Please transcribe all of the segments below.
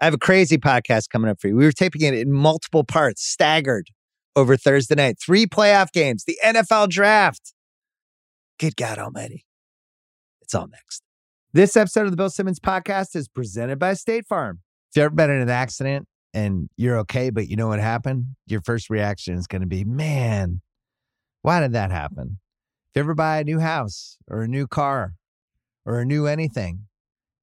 I have a crazy podcast coming up for you. We were taping it in multiple parts, staggered over Thursday night. Three playoff games, the NFL draft. Good God Almighty. It's all next. This episode of the Bill Simmons podcast is presented by State Farm. If you've ever been in an accident and you're okay, but you know what happened, your first reaction is going to be, man, why did that happen? If you ever buy a new house or a new car or a new anything,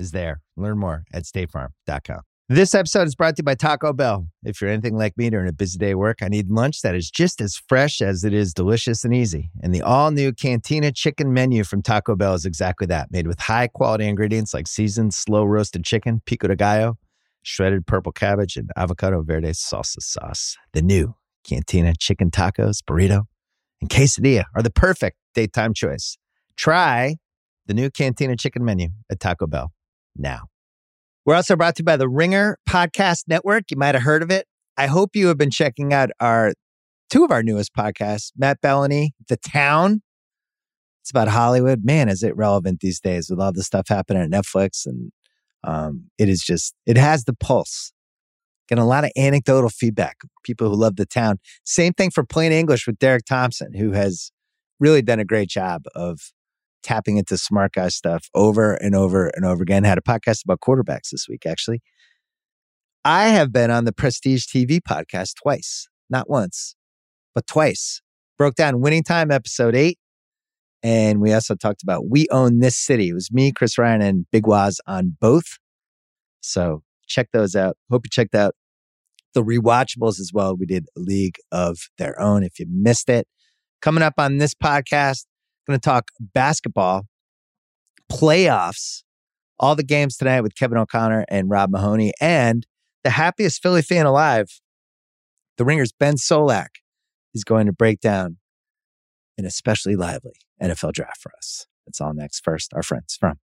is there. Learn more at statefarm.com. This episode is brought to you by Taco Bell. If you're anything like me during a busy day at work, I need lunch that is just as fresh as it is delicious and easy. And the all new Cantina chicken menu from Taco Bell is exactly that, made with high quality ingredients like seasoned, slow roasted chicken, pico de gallo, shredded purple cabbage, and avocado verde salsa sauce. The new Cantina chicken tacos, burrito, and quesadilla are the perfect daytime choice. Try the new Cantina chicken menu at Taco Bell now. We're also brought to you by the Ringer Podcast Network. You might have heard of it. I hope you have been checking out our two of our newest podcasts, Matt Belloni, The Town. It's about Hollywood. Man, is it relevant these days with all the stuff happening at Netflix? And um, it is just, it has the pulse. Getting a lot of anecdotal feedback, people who love the town. Same thing for Plain English with Derek Thompson, who has really done a great job of tapping into smart guy stuff over and over and over again. Had a podcast about quarterbacks this week, actually. I have been on the Prestige TV podcast twice, not once, but twice. Broke down Winning Time episode eight. And we also talked about We Own This City. It was me, Chris Ryan, and Big Wos on both. So check those out. Hope you checked out the rewatchables as well. We did League of Their Own if you missed it. Coming up on this podcast, going to talk basketball, playoffs, all the games tonight with Kevin O'Connor and Rob Mahoney, and the happiest Philly fan alive, the Ringers Ben Solak, is going to break down an especially lively NFL draft for us. That's all next. First, our friends from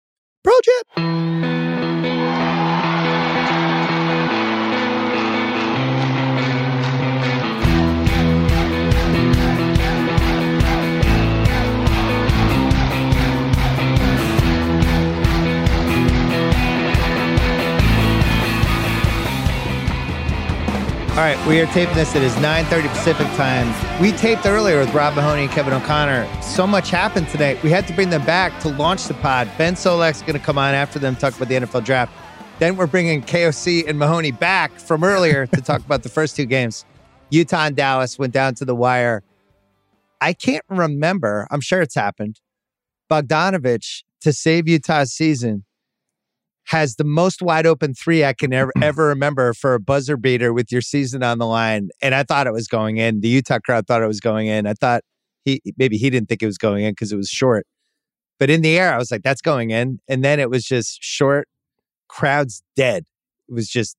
Project. All right, we are taping this. It is 9.30 Pacific time. We taped earlier with Rob Mahoney and Kevin O'Connor. So much happened today. We had to bring them back to launch the pod. Ben Solak's going to come on after them, talk about the NFL draft. Then we're bringing KOC and Mahoney back from earlier to talk about the first two games. Utah and Dallas went down to the wire. I can't remember. I'm sure it's happened. Bogdanovich to save Utah's season has the most wide open three I can ever, ever remember for a buzzer beater with your season on the line. And I thought it was going in. The Utah crowd thought it was going in. I thought he maybe he didn't think it was going in because it was short. But in the air, I was like, that's going in. And then it was just short, crowd's dead. It was just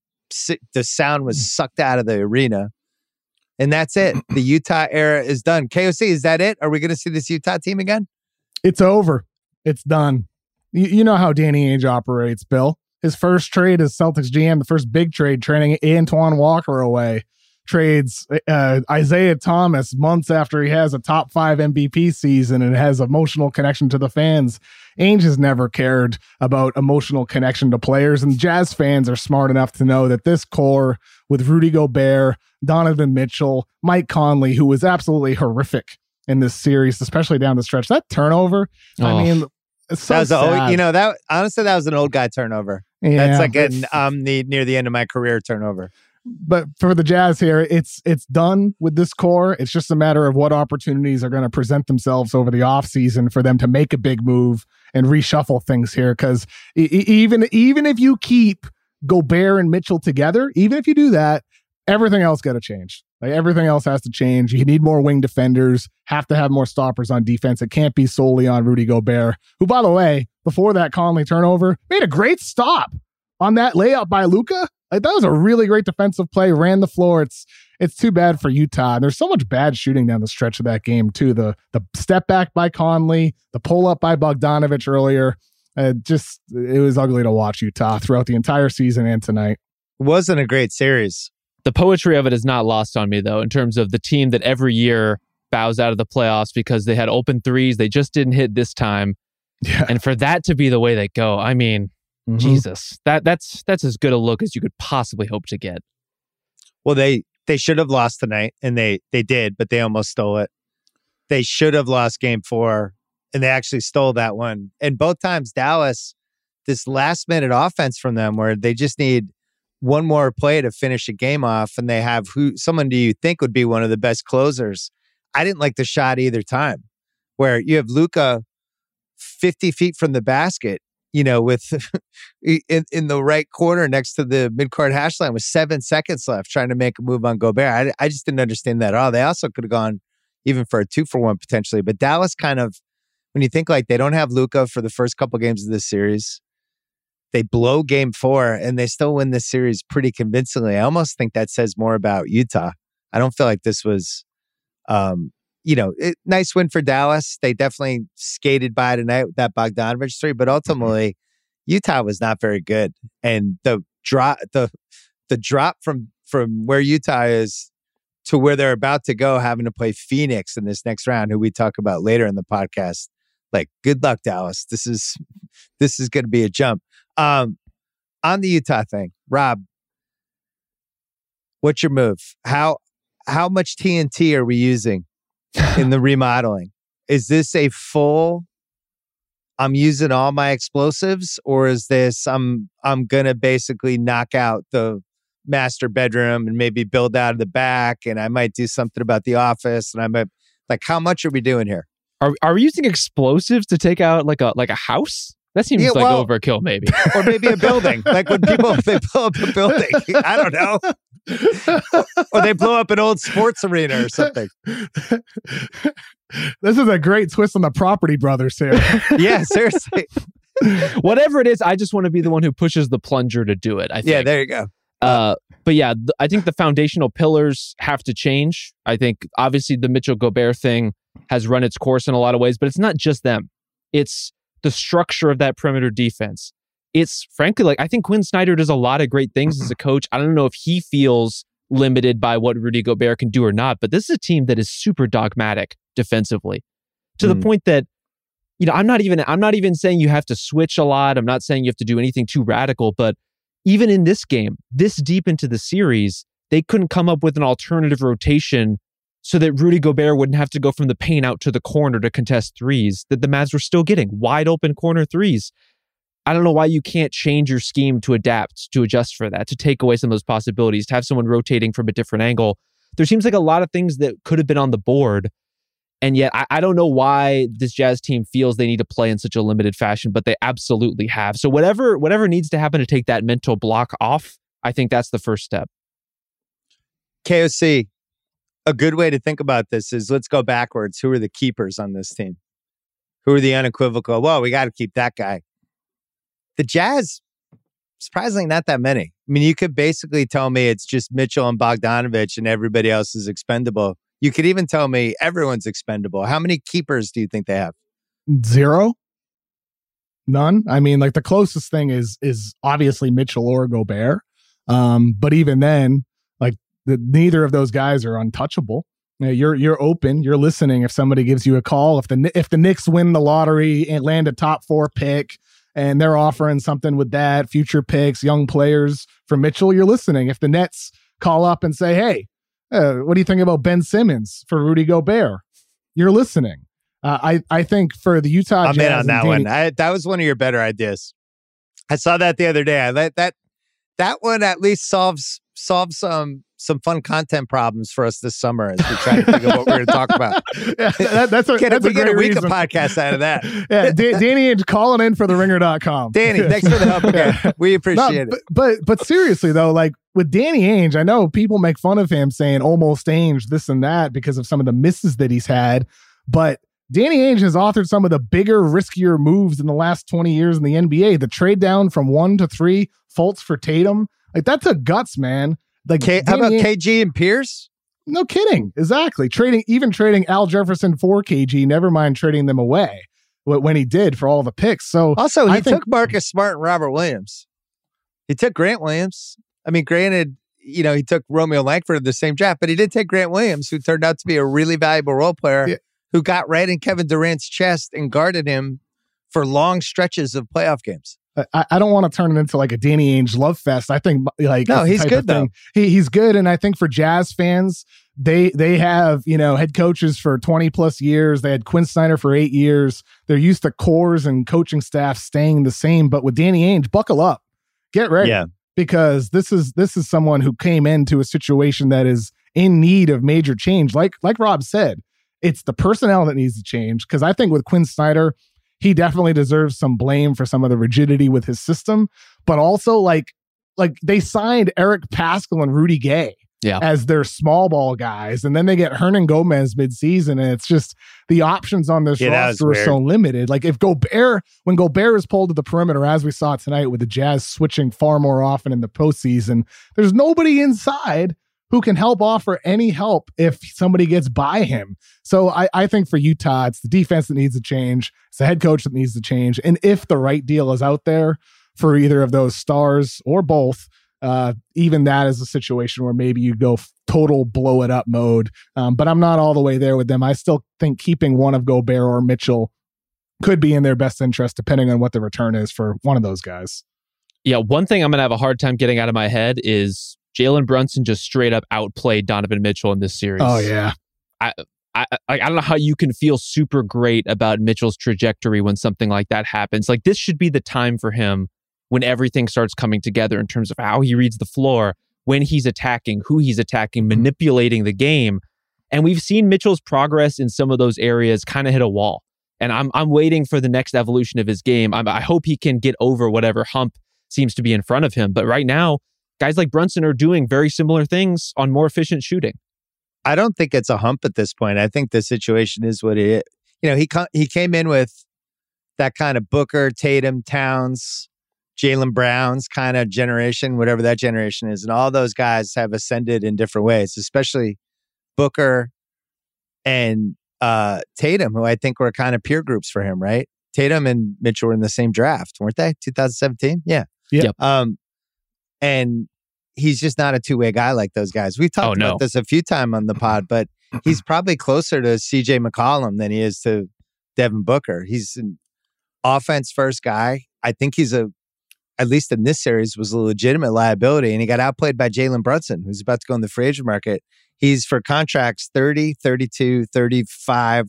the sound was mm. sucked out of the arena. And that's it. The Utah era is done. KOC, is that it? Are we going to see this Utah team again? It's over. It's done. You, you know how Danny Ainge operates, Bill. His first trade as Celtics GM, the first big trade, trading Antoine Walker away, trades uh, Isaiah Thomas months after he has a top five MVP season and has emotional connection to the fans. Ainge has never cared about emotional connection to players, and Jazz fans are smart enough to know that this core with Rudy Gobert, Donovan Mitchell, Mike Conley, who was absolutely horrific in this series, especially down the stretch. That turnover, oh. I mean, so that was sad. old, you know that honestly that was an old guy turnover. Yeah, That's like an um the near the end of my career turnover. But for the Jazz here, it's it's done with this core. It's just a matter of what opportunities are going to present themselves over the offseason for them to make a big move and reshuffle things here. Because e- even even if you keep Gobert and Mitchell together, even if you do that, everything else got to change. Like everything else has to change. You need more wing defenders, have to have more stoppers on defense. It can't be solely on Rudy Gobert, who, by the way, before that Conley turnover, made a great stop on that layup by Luka. Like that was a really great defensive play. Ran the floor. It's it's too bad for Utah. There's so much bad shooting down the stretch of that game too. The the step back by Conley, the pull up by Bogdanovich earlier. Uh, just it was ugly to watch Utah throughout the entire season and tonight. Wasn't a great series. The poetry of it is not lost on me though, in terms of the team that every year bows out of the playoffs because they had open threes they just didn't hit this time. Yeah. And for that to be the way they go, I mean, Mhm. Jesus, that that's that's as good a look as you could possibly hope to get. Well, they they should have lost tonight, and they they did, but they almost stole it. They should have lost Game Four, and they actually stole that one. And both times, Dallas, this last minute offense from them, where they just need one more play to finish a game off, and they have who someone do you think would be one of the best closers? I didn't like the shot either time, where you have Luka fifty feet from the basket, you know, with in, in the right corner next to the midcourt hash line with seven seconds left, trying to make a move on Gobert. I, I just didn't understand that at all. They also could have gone even for a two for one potentially, but Dallas kind of, when you think like they don't have Luka for the first couple games of this series, they blow game four and they still win this series pretty convincingly. I almost think that says more about Utah. I don't feel like this was, um, you know, it, nice win for Dallas. They definitely skated by tonight with that Bogdanovich three, but ultimately, Utah was not very good, and the drop the the drop from from where Utah is to where they're about to go, having to play Phoenix in this next round, who we talk about later in the podcast. Like, good luck, Dallas. This is this is going to be a jump. Um, on the Utah thing, Rob, what's your move? How how much TNT are we using in the remodeling? Is this a full I'm using all my explosives or is this I'm I'm going to basically knock out the master bedroom and maybe build out of the back and I might do something about the office and I might like how much are we doing here? Are are we using explosives to take out like a like a house? That seems Yeah, like well- overkill, maybe. Or maybe a building. like when people they blow up a building. I don't know. Or they blow up an old sports arena or something. this is a great twist on the property brothers here. Yeah, seriously. Whatever it is, I just want to be the one who pushes the plunger to do it. I think. Yeah, there you go. Uh, but yeah, th- I think the foundational pillars have to change. I think obviously the Mitchell Gobert thing has run its course in a lot of ways, but it's not just them. It's the structure of that perimeter defense. It's frankly like I think Quin Snyder does a lot of great things as a coach. I don't know if he feels limited by what Rudy Gobert can do or not, but this is a team that is super dogmatic defensively to the Mm. point that you know, I'm not even I'm not even saying you have to switch a lot. I'm not saying you have to do anything too radical, but even in this game, this deep into the series, they couldn't come up with an alternative rotation so that Rudy Gobert wouldn't have to go from the paint out to the corner to contest threes that the Mavs were still getting wide open corner threes. I don't know why you can't change your scheme to adapt, to adjust for that, to take away some of those possibilities, to have someone rotating from a different angle. There seems like a lot of things that could have been on the board. And yet, I, I don't know why this Jazz team feels they need to play in such a limited fashion, but they absolutely have. So whatever whatever needs to happen to take that mental block off, I think that's the first step. KOC, a good way to think about this is let's go backwards. Who are the keepers on this team? Who are the unequivocal? Well, we got to keep that guy. The Jazz, surprisingly, not that many. I mean, you could basically tell me it's just Mitchell and Bogdanovich and everybody else is expendable. You could even tell me everyone's expendable. How many keepers do you think they have? Zero. None. I mean, like the closest thing is is obviously Mitchell or Gobert. Um, but even then, the, neither of those guys are untouchable. You know, you're you're open. You're listening if somebody gives you a call. If the if the Knicks win the lottery and land a top four pick, and they're offering something with that, future picks, young players for Mitchell, you're listening. If the Nets call up and say, "Hey, uh, what do you think about Ben Simmons for Rudy Gobert?" You're listening. Uh, I I think for the Utah I'm Jazz in on that Danny- one. I, that was one of your better ideas. I saw that the other day. I let that that one at least solves solves some some fun content problems for us this summer as we try to figure of what we're going to talk about. yeah, that, that's a, Get, that's we get a week reason. of podcasts out of that. yeah, Da- Danny Ainge calling in for the ringer.com. Danny, thanks for the help again. We No, appreciate it. but, but but seriously though, like with Danny Ainge, I know people make fun of him saying almost Ainge this and that because of some of the misses that he's had, but Danny Ainge has authored some of the bigger, riskier moves in the last 20 years in the NBA. The trade down from one to three, Fultz for Tatum. Like that's a guts, man. Like K- how about KG and Pierce? No kidding. Exactly. Trading, even trading Al Jefferson for KG, never mind trading them away wh- when he did for all the picks. So Also, he I think- took Marcus Smart and Robert Williams. He took Grant Williams. I mean, granted, you know, he took Romeo Langford in the same draft, but he did take Grant Williams, who turned out to be a really valuable role player Yeah. who got right in Kevin Durant's chest and guarded him for long stretches of playoff games. I, I don't want to turn it into like a Danny Ainge love fest. I think like No, he's good, thing- He, he's good, and I think for Jazz fans, they they have you know head coaches for twenty plus years. They had Quin Snyder for eight years. They're used to cores and coaching staff staying the same. But with Danny Ainge, buckle up, get ready. Yeah. because this is this is someone who came into a situation that is in need of major change. Like like Rob said, it's the personnel that needs to change. Because I think with Quin Snyder, he definitely deserves some blame for some of the rigidity with his system, but also like like they signed Eric Paschall and Rudy Gay. Yeah. As their small ball guys, and then they get Hernangomez midseason, and it's just the options on this Yeah, roster are so limited. Like if Gobert, when Gobert is pulled to the perimeter, as we saw tonight with the Jazz switching far more often in the postseason, there's nobody inside who can help offer any help if somebody gets by him. So I, I think for Utah, it's the defense that needs to change. It's the head coach that needs to change. And if the right deal is out there for either of those stars or both, uh, even that is a situation where maybe you go total blow it up mode. Um, but I'm not all the way there with them. I still think keeping one of Gobert or Mitchell could be in their best interest, depending on what the return is for one of those guys. Yeah, one thing I'm going to have a hard time getting out of my head is Jalen Brunson just straight up outplayed Donovan Mitchell in this series. Oh yeah, I, I I don't know how you can feel super great about Mitchell's trajectory when something like that happens. Like this should be the time for him when everything starts coming together in terms of how he reads the floor, when he's attacking, who he's attacking, mm-hmm. manipulating the game. And we've seen Mitchell's progress in some of those areas kind of hit a wall. And I'm I'm waiting for the next evolution of his game. I'm, I hope he can get over whatever hump seems to be in front of him. But right now, guys like Brunson are doing very similar things on more efficient shooting. I don't think it's a hump at this point. I think the situation is what it is. You know, he co- he came in with that kind of Booker, Tatum, Towns, Jaylen Brown's kind of generation, whatever that generation is, and all those guys have ascended in different ways, especially Booker and uh, Tatum, who I think were kind of peer groups for him, right? Tatum and Mitchell were in the same draft, weren't they? 2017, yeah, Yeah. Yep. Um, and he's just not a two way guy like those guys. We've oh, talked Oh, no. about this a few times on the pod, but he's probably closer to CJ McCollum than he is to Devin Booker. He's an offense first guy. I think he's a, at least in this series, was a legitimate liability. And he got outplayed by Jalen Brunson, who's about to go in the free agent market. He's for contracts 30, 32, 35,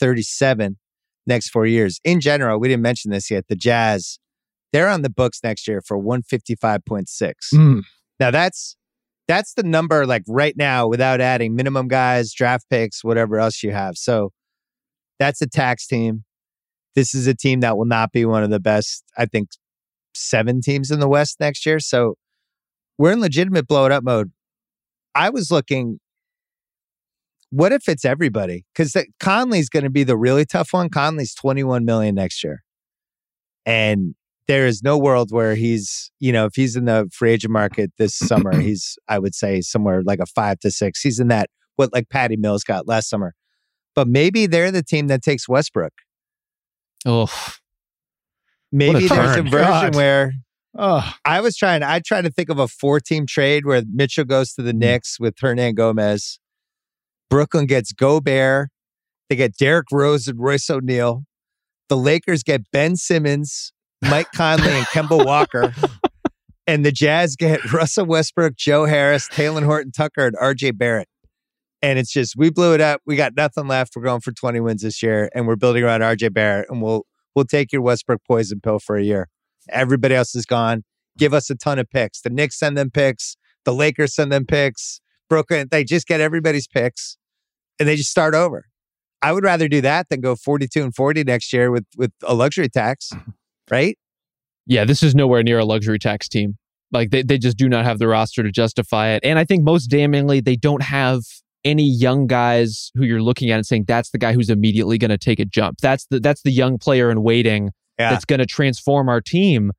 37 next four years. In general, we didn't mention this yet. The Jazz, they're on the books next year for 155.6. Mm. Now that's that's the number like right now without adding minimum guys, draft picks, whatever else you have. So that's a tax team. This is a team that will not be one of the best, I think, seven teams in the West next year. So we're in legitimate blow it up mode. I was looking, what if it's everybody? Because Conley's going to be the really tough one. Conley's 21 million next year. And there is no world where he's, you know, if he's in the free agent market this summer, he's, I would say, somewhere like a five to six. He's in that, what like Patty Mills got last summer. But maybe they're the team that takes Westbrook. Oh, Maybe there's a version God. where Oh, I was trying, I tried to think of a four team trade where Mitchell goes to the Knicks with Hernangomez. Brooklyn gets Gobert. They get Derrick Rose and Royce O'Neale. The Lakers get Ben Simmons, Mike Conley, and Kemba Walker. And the Jazz get Russell Westbrook, Joe Harris, Talen Horton Tucker, and RJ Barrett. And it's just we blew it up. We got nothing left. We're going for 20 wins this year, and we're building around RJ Barrett. And we'll we'll take your Westbrook poison pill for a year. Everybody else is gone. Give us a ton of picks. The Knicks send them picks. The Lakers send them picks. Brooklyn, they just get everybody's picks and they just start over. I would rather do that than go 42 and 40 next year with with a luxury tax, right? yeah, this is nowhere near a luxury tax team. Like they, they just do not have the roster to justify it. And I think most damningly, they don't have any young guys who you're looking at and saying that's the guy who's immediately going to take a jump. That's the that's the young player in waiting Yeah. that's going to transform our team.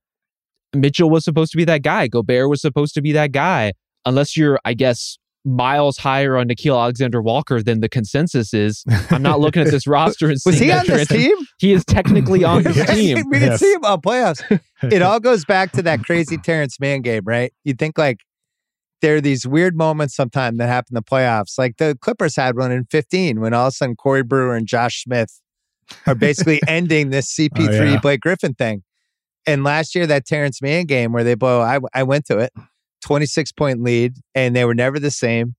Mitchell was supposed to be that guy. Gobert was supposed to be that guy. Unless you're, I guess, miles higher on Nickeil Alexander Walker than the consensus is. I'm not looking at this roster and Was seeing he that on this team? He is technically on this Yes. team. we can Yes. see him on playoffs. It all goes back to that crazy Terance Mann game, right? You think like there are these weird moments sometimes that happen in the playoffs. Like the Clippers had one in 15 when all of a sudden Corey Brewer and Josh Smith are basically ending this CP3 Oh, yeah. Blake Griffin thing. And last year, that Terance Mann game where they blow, I, I went to it, 26 point lead, and they were never the same.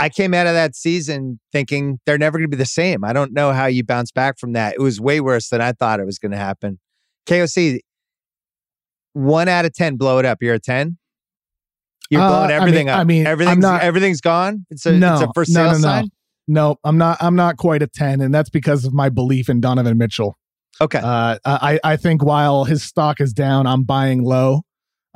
I came out of that season thinking they're never going to be the same. I don't know how you bounce back from that. It was way worse than I thought it was going to happen. KOC, one out of 10, blow it up. You're a 10? You're Uh, blowing I mean- everything up. I mean, everything's, not- everything's gone. It's a, no, it's a for no, sale no, no. sign. No, I'm not. I'm not quite a ten, and that's because of my belief in Donovan Mitchell. Okay. Uh, I I think while his stock is down, I'm buying low.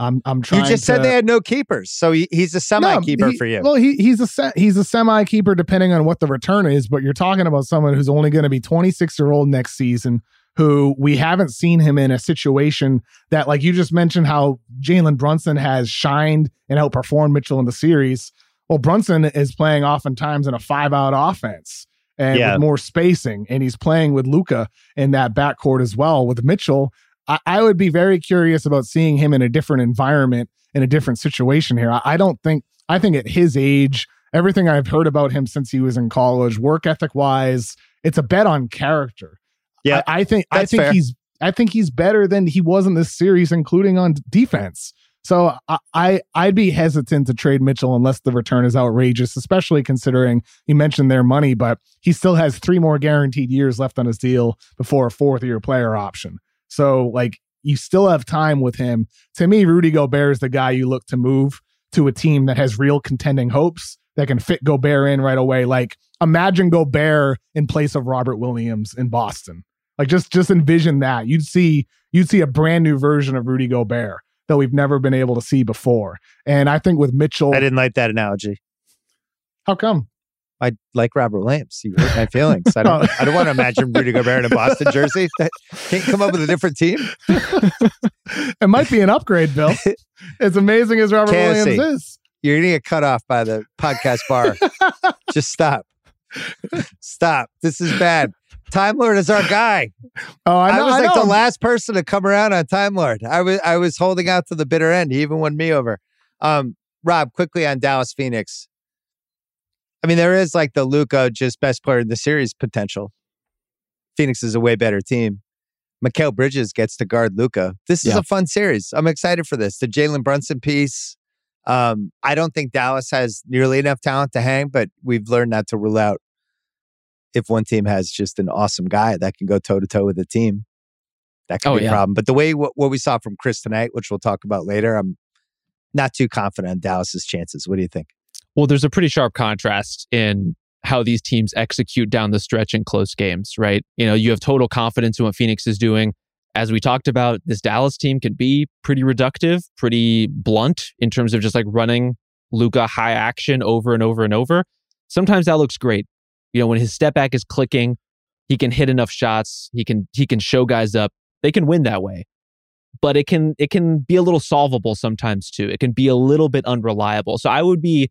I'm I'm trying. you just to, said they had no keepers. So he, he's a semi keeper he- for you. Well, he he's a se- he's a semi keeper depending on what the return is, but you're talking about someone who's only going to be 26 year old next season, who we haven't seen him in a situation that, like you just mentioned, how Jalen Brunson has shined and outperformed Mitchell in the series. Well, Brunson is playing oftentimes in a five out offense and Yeah. with more spacing, and he's playing with Luka in that backcourt as well. With Mitchell, I, I would be very curious about seeing him in a different environment in a different situation here. I, I don't think I think at his age, everything I've heard about him since he was in college, work ethic wise, it's a bet on character. Yeah, I, I think I think fair. he's I think he's better than he was in this series, including on defense. So I, I I'd be hesitant to trade Mitchell unless the return is outrageous, especially considering you mentioned their money, but he still has three more guaranteed years left on his deal before a fourth year player option. So like you still have time with him. To me, Rudy Gobert is the guy you look to move to a team that has real contending hopes that can fit Gobert in right away. Like imagine Gobert in place of Robert Williams in Boston. Like just just envision that. You'd see you'd see a brand new version of Rudy Gobert that we've never been able to see before. And I think with Mitchell, I didn't like that analogy. how come? I like Robert Williams. You hurt my feelings. I don't. Oh. I don't want to imagine Rudy Gobert in a Boston jersey. Can't come up with a different team. it might be an upgrade, Bill. as amazing as Robert KFC. Williams is. You're gonna get cut off by the podcast bar. Just stop. Stop. This is bad. Time Lord is our guy. Oh, I, I, know, was like know. the last person to come around on Time Lord. I was I was holding out to the bitter end. He even won me over. Um, Rob, quickly on Dallas Phoenix. I mean, there is like the Luka just best player in the series potential. Phoenix is a way better team. Mikal Bridges gets to guard Luka. This is Yeah. a fun series. I'm excited for this. The Jalen Brunson piece. Um, I don't think Dallas has nearly enough talent to hang, but we've learned not to rule out if one team has just an awesome guy that can go toe to toe with the team. That could Oh, be a problem. But the way what, what we saw from Chris tonight, which we'll talk about later, I'm not too confident on Dallas's chances. What do you think? Well, there's a pretty sharp contrast in how these teams execute down the stretch in close games, right? You know, you have total confidence in what Phoenix is doing. As we talked about, this Dallas team can be pretty reductive, pretty blunt in terms of just like running Luka high action over and over and over. Sometimes that looks great. You know, when his step back is clicking, he can hit enough shots, he can he can show guys up. They can win that way. But it can it can be a little solvable sometimes too. It can be a little bit unreliable. So I would be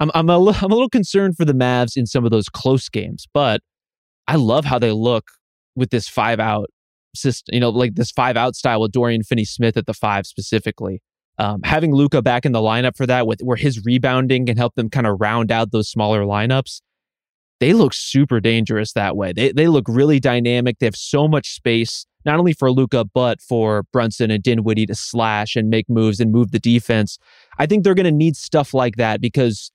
I'm I'm a, I'm a little concerned for the Mavs in some of those close games, but I love how they look with this five out system, you know, like this five out style with Dorian Finney Smith at the five specifically. Um, having Luka back in the lineup for that, with where his rebounding can help them kind of round out those smaller lineups, they look super dangerous that way. They they look really dynamic. They have so much space, not only for Luka but for Brunson and Dinwiddie to slash and make moves and move the defense. I think they're going to need stuff like that because,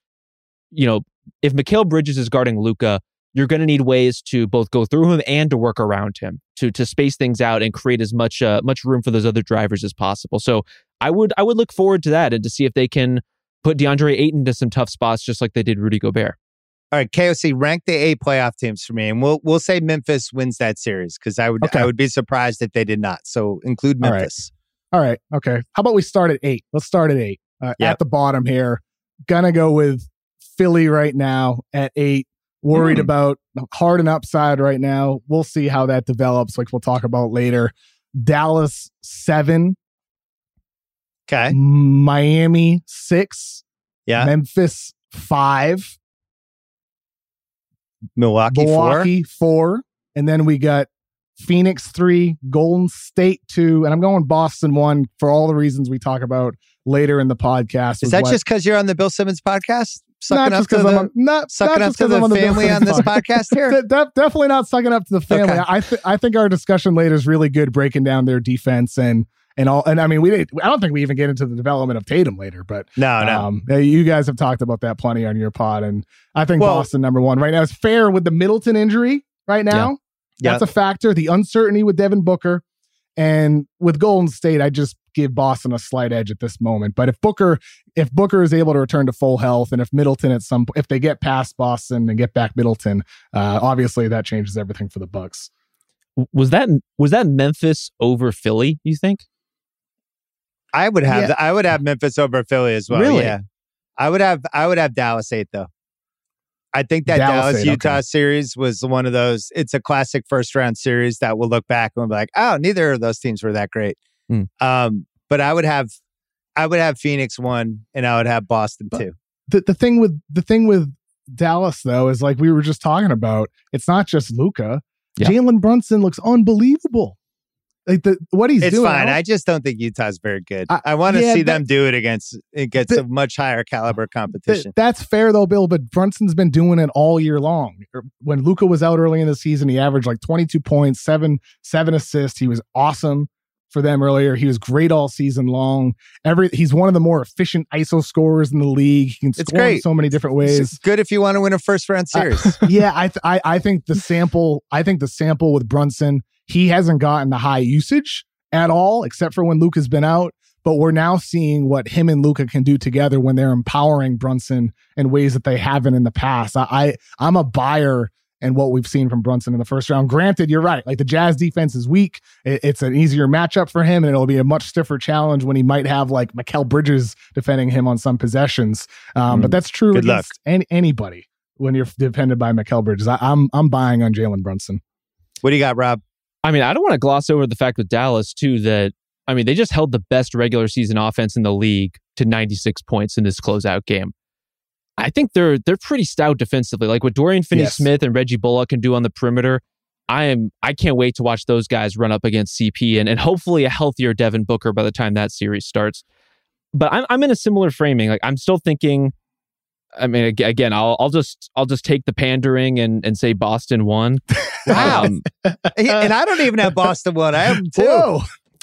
you know, if Mikal Bridges is guarding Luka, you're going to need ways to both go through him and to work around him to to space things out and create as much uh, much room for those other drivers as possible. So I would I would look forward to that and to see if they can put DeAndre Ayton to some tough spots just like they did Rudy Gobert. All right, KOC, rank the eight playoff teams for me, and we'll we'll say Memphis wins that series because I would Okay. I would be surprised if they did not. So include All right. Memphis. All right. Okay. How about we start at eight? Let's start at eight. Uh, Yep. At the bottom here, gonna go with Philly right now at eight. Worried Hmm. about and upside right now. We'll see how that develops. Like we'll talk about later. Dallas seven. Okay. Miami six, Yeah. Memphis five, Milwaukee, four. Milwaukee four, and then we got Phoenix three, Golden State two, and I'm going Boston one for all the reasons we talk about later in the podcast. Is that what- just because you're on the Bill Simmons podcast? Not Sucking up just to because I'm the, not sucking not up just to 'cause the I'm on Bill family on this podcast. podcast here? De- de- definitely not sucking up to the family. Okay. I th- I think our discussion later is really good, breaking down their defense and and all. And I mean, we didn't. I don't think we even get into the development of Tatum later, but No, no. um, you guys have talked about that plenty on your pod, and I think Well- Boston number one right now is fair with the Middleton injury right now. Yeah. That's a factor. The uncertainty with Devin Booker and with Golden State, I just give Boston a slight edge at this moment. But if Booker, if Booker is able to return to full health, and if Middleton at some, if they get past Boston and get back Middleton, uh, obviously that changes everything for the Bucks. Was that was that Memphis over Philly? You think? I would have Yeah. I would have Memphis over Philly as well. Really? Yeah. I would have I would have Dallas eight though. I think that Dallas Dallas Utah okay. series was one of those. It's a classic first round series that we'll look back and we'll be like, oh, neither of those teams were that great. Hmm. Um, but I would have I would have Phoenix one and I would have Boston But- two. The the thing with the thing with Dallas though is like we were just talking about. It's not just Luka. Yeah. Jalen Brunson looks unbelievable. Like the what he's doing. It's doing. fine. don't- I just don't think Utah's very good. I- I, want to yeah, see them do it against against That- a much higher caliber competition. that's fair though, Bill. But Brunson's been doing it all year long. Er, When Luka was out early in the season, he averaged like 22 points, seven seven assists. He was awesome for them earlier. He was great all season long. Every he's one of the more efficient ISO scorers in the league. He can It's score in great. so many different ways. It's good if you want to win a first round series. yeah, I, th- I I think the sample. I think the sample with Brunson, he hasn't gotten the high usage at all, except for when Luka's been out. But we're now seeing what him and Luka can do together when they're empowering Brunson in ways that they haven't in the past. I, I I'm a buyer in what we've seen from Brunson in the first round. Granted, you're right. Like the Jazz defense is weak. It- it's an easier matchup for him, and it'll be a much stiffer challenge when he might have like Mikal Bridges defending him on some possessions. Um, But that's true Good against any, anybody when you're defended by Mikal Bridges. I, I'm I'm buying on Jalen Brunson. what do you got, Rob? I mean, I don't want to gloss over the fact with Dallas too that I mean they just held the best regular season offense in the league to 96 points in this closeout game. I think they're they're pretty stout defensively. Like what Dorian Finney-Smith and Reggie Bullock can do on the perimeter. I am I can't wait to watch those guys run up against CP and, and hopefully a healthier Devin Booker by the time that series starts. But I'm I'm in a similar framing. Like I'm still thinking. I mean, again, I'll I'll just I'll just take the pandering and and say Boston won. Wow. Um, and I don't even have Boston one. I have them too. Whoa.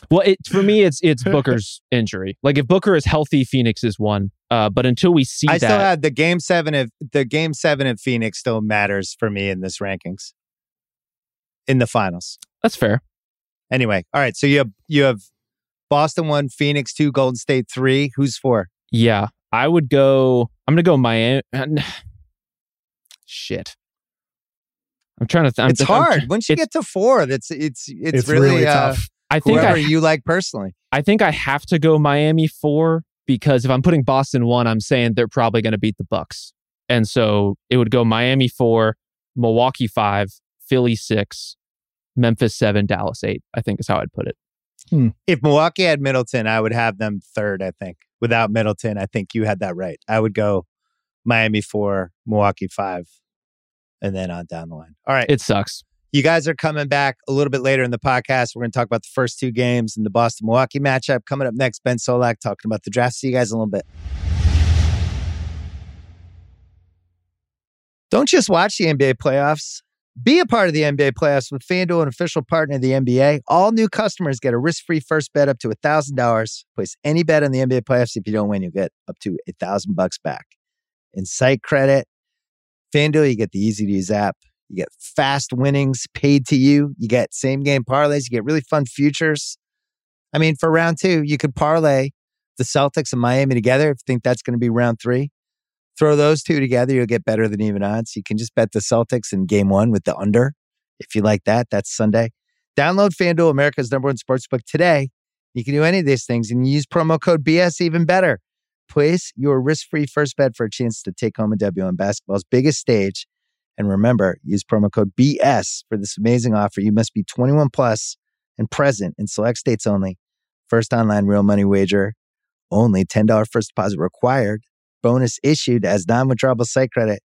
Well, it, for me, it's it's Booker's injury. Like if Booker is healthy, Phoenix is one. Uh, but until we see I that, still have the game seven of the game seven of Phoenix still matters for me in this rankings. In the finals. that's fair. Anyway, all right. So you have you have Boston one, Phoenix two, Golden State three. Who's four? Yeah, I would go. I'm gonna go Miami. Shit, I'm trying to. Th- I'm, it's I'm- hard. Once you it's- get to four, that's it's it's, It's, really, really, uh, tough. I think whoever I, you like personally. I think I have to go Miami four because if I'm putting Boston one, I'm saying they're probably going to beat the Bucks, and so it would go Miami four, Milwaukee five, Philly six, Memphis seven, Dallas eight. I think is how I'd put it. Hmm. If Milwaukee had Middleton, I would have them third. I think without Middleton, I think you had that right. I would go Miami four, Milwaukee five, and then on down the line. All right. It sucks. You guys are coming back a little bit later in the podcast. We're going to talk about the first two games and the Boston Milwaukee matchup. Coming up next, Ben Solak talking about the draft. See you guys in a little bit. Don't just watch the NBA playoffs. Be a part of the NBA playoffs with FanDuel, an official partner of the NBA. All new customers get a risk-free first bet up to $1,000. Place any bet on the NBA playoffs. If you don't win, you get up to 1000 bucks back. In site credit, FanDuel, you get the easy-to-use app. You get fast winnings paid to you. You get same game parlays. You get really fun futures. I mean, for round two, you could parlay the Celtics and Miami together if you think that's going to be round three. Throw those two together, you'll get better than even odds. You can just bet the Celtics in game one with the under. If you like that, that's Sunday. Download FanDuel, America's number one sportsbook today. You can do any of these things and use promo code BS even better. Place your risk free first bet for a chance to take home a W on basketball's biggest stage. And remember, use promo code BS for this amazing offer. You must be 21 plus and present in select states only. First online real money wager only. $10 first deposit required. Bonus issued as non withdrawable site credit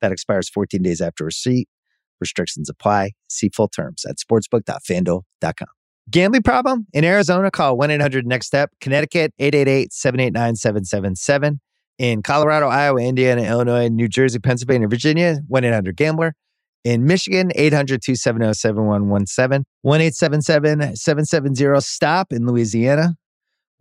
that expires 14 days after receipt. Restrictions apply. See full terms at sportsbook.fanduel.com. Gambling problem? In Arizona, call 1 800 NEXT STEP. Connecticut, 888 789 7777. In Colorado, Iowa, Indiana, Illinois, New Jersey, Pennsylvania, Virginia, 1 800 Gambler. In Michigan, 800 270 7117. 1 877 770 STOP. In Louisiana,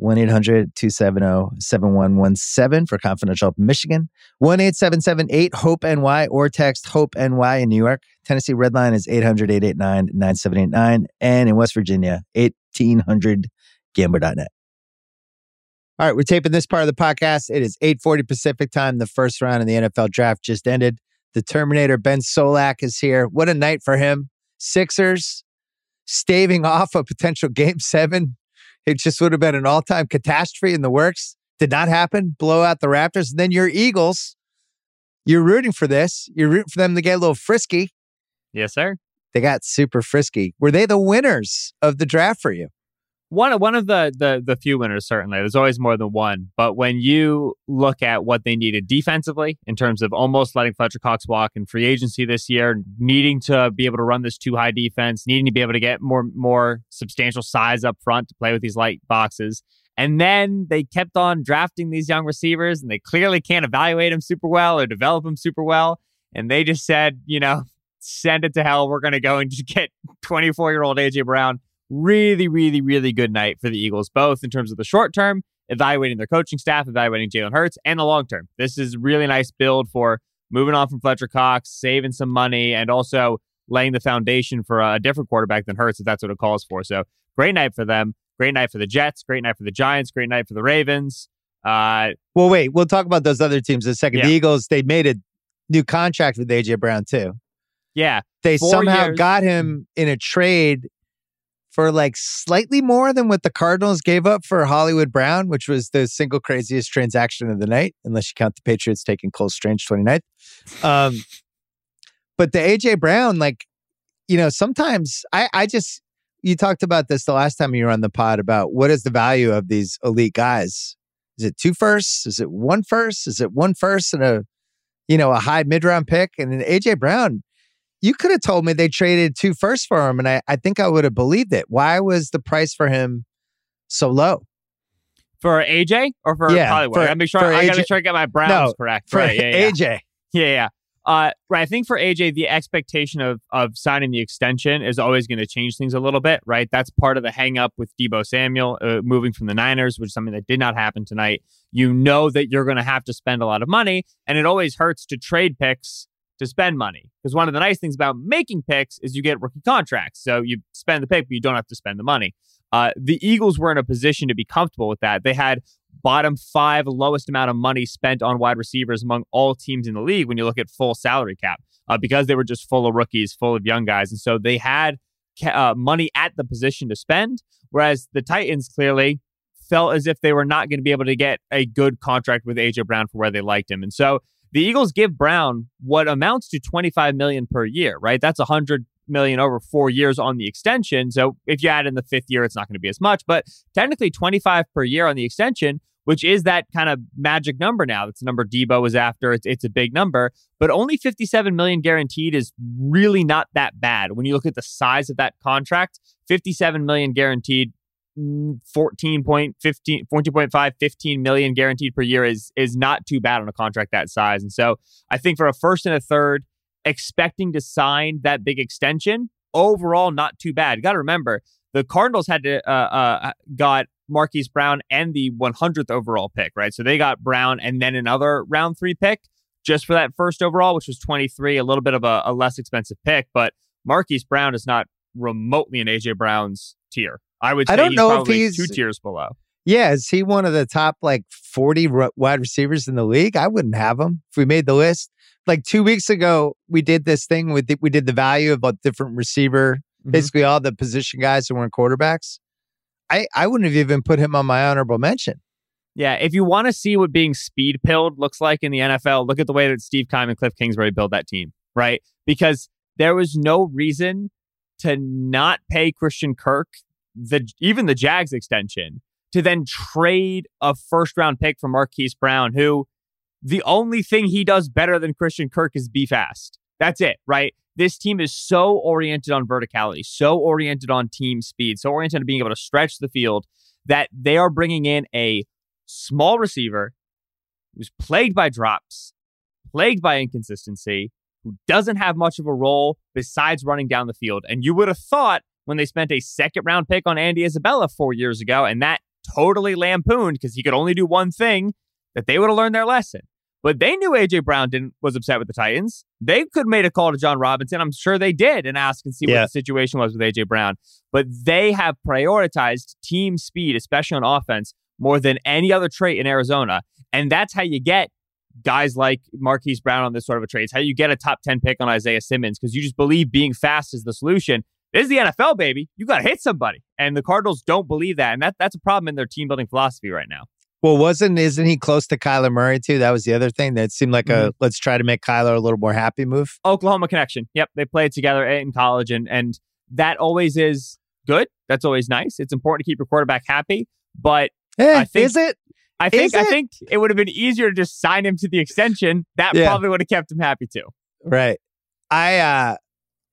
1 800 270 7117 for confidential help Michigan. 1 877 8 HOPE NY or text HOPE NY in New York. Tennessee Red Line is 800 889 9789. And in West Virginia, 1800 gambler.net. All right, we're taping this part of the podcast. It is 8:40 Pacific time. The first round in the NFL draft just ended. The Terminator Ben Solak is here. What a night for him. Sixers staving off a potential game 7. It just would have been an all-time catastrophe in the works. Did not happen. Blow out the Raptors. And then your Eagles. You're rooting for this. You're rooting for them to get a little frisky. Yes, sir. They got super frisky. Were they the winners of the draft for you? One one of the the the few winners certainly. There's always more than one, but when you look at what they needed defensively in terms of almost letting Fletcher Cox walk in free agency this year, needing to be able to run this two high defense, needing to be able to get more more substantial size up front to play with these light boxes. And then they kept on drafting these young receivers, and they clearly can't evaluate them super well or develop them super well. And they just said, you know, send it to hell. We're going to go and just get 24 year old AJ Brown really, really, really good night for the Eagles, both in terms of the short term, evaluating their coaching staff, evaluating Jalen Hurts, and the long term. This is really nice build for moving on from Fletcher Cox, saving some money, and also laying the foundation for a different quarterback than Hurts, if that's what it calls for. So great night for them. Great night for the Jets. Great night for the Giants. Great night for the Ravens. Uh, well, wait, we'll talk about those other teams in a second. Yeah. The Eagles, they made a new contract with AJ Brown too. yeah, They somehow years. got him in a trade for like slightly more than what the Cardinals gave up for Hollywood Brown, which was the single craziest transaction of the night, unless you count the Patriots taking Cole Strange 29th. Um, but the AJ Brown, like, you know, sometimes I, I just, you talked about this the last time you were on the pod about what is the value of these elite guys? Is it two firsts? Is it one first? Is it one first and a, you know, a high mid round pick? And then AJ Brown, you could have told me they traded two firsts for him, and I, I think I would have believed it. Why was the price for him so low? for AJ or for Yeah, Hollywood. for- I gotta make sure I got to AJ try to get my Browns No, correct. For right? Yeah, yeah, AJ. yeah, yeah. Uh, right. I think for AJ, the expectation of of signing the extension is always going to change things a little bit. Right. That's part of the hang up with Deebo Samuel uh, moving from the Niners, which is something that did not happen tonight. You know that you're going to have to spend a lot of money, and it always hurts to trade picks to spend money because one of the nice things about making picks is you get rookie contracts. So you spend the pick, but you don't have to spend the money. Uh, the Eagles were in a position to be comfortable with that. They had bottom five lowest amount of money spent on wide receivers among all teams in the league when you look at full salary cap uh, because they were just full of rookies, full of young guys. And so they had uh, money at the position to spend, whereas the Titans clearly felt as if they were not going to be able to get a good contract with AJ Brown for where they liked him. And so the Eagles give Brown what amounts to 25 million per year, right? That's 100 million over 4 years on the extension. So if you add in the 5th year it's not going to be as much, but technically 25 per year on the extension, which is that kind of magic number now. That's the number Deebo was after. It's it's a big number, but only 57 million guaranteed is really not that bad when you look at the size of that contract. 57 million guaranteed 14.15 14.5 15 million guaranteed per year is is not too bad on a contract that size. And so i think for a first and a third expecting to sign that big extension overall not too bad. You got to remember the cardinals had to uh, uh got marquise brown and the 100th overall pick right? So they got brown and then another round three pick just for that first overall which was 23 a little bit of a, a less expensive pick but marquise brown is not remotely in aj brown's tier I would say I don't he's know if he's- two tiers below. Yeah, is he one of the top like 40 ru- wide receivers in the league? I wouldn't have him if we made the list. Like two weeks ago, we did this thing with the, we did the value of a different receiver, Mhm. basically all the position guys who weren't quarterbacks. I I wouldn't have even put him on my honorable mention. Yeah, if you want to see what being speed pilled looks like in the NFL, look at the way that Steve Keim and Cliff Kingsbury built that team, right? Because there was no reason to not pay Christian Kirk the even the Jags extension to then trade a first round pick for Marquise Brown, who the only thing he does better than Christian Kirk is be fast. That's it, right? This team is so oriented on verticality, so oriented on team speed, so oriented on being able to stretch the field that they are bringing in a small receiver who's plagued by drops, plagued by inconsistency, who doesn't have much of a role besides running down the field. And you would have thought when they spent a second round pick on Andy Isabella four years ago, and that totally lampooned because he could only do one thing, that they would have learned their lesson. But they knew AJ Brown didn't was upset with the Titans. They could have made a call to Jon Robinson. I'm sure they did and ask and see Yeah. what the situation was with AJ Brown. But they have prioritized team speed, especially on offense, more than any other trait in Arizona. And that's how you get guys like Marquise Brown on this sort of a trade. It's how you get a top 10 pick on Isaiah Simmons because you just believe being fast is the solution. This is the NFL, baby. You got to hit somebody. And the Cardinals don't believe that. And that, that's a problem in their team building philosophy right now. Well, wasn't isn't he close to Kyler Murray too? That was the other thing that seemed like a let's try to make Kyler a little more happy move. Oklahoma connection. Yep, they played together in college, and and that always is good. That's always nice. It's important to keep your quarterback happy. But Eh, I think- is it? I think I think it would have been easier to just sign him to the extension. That Yeah. probably would have kept him happy too. Right. I uh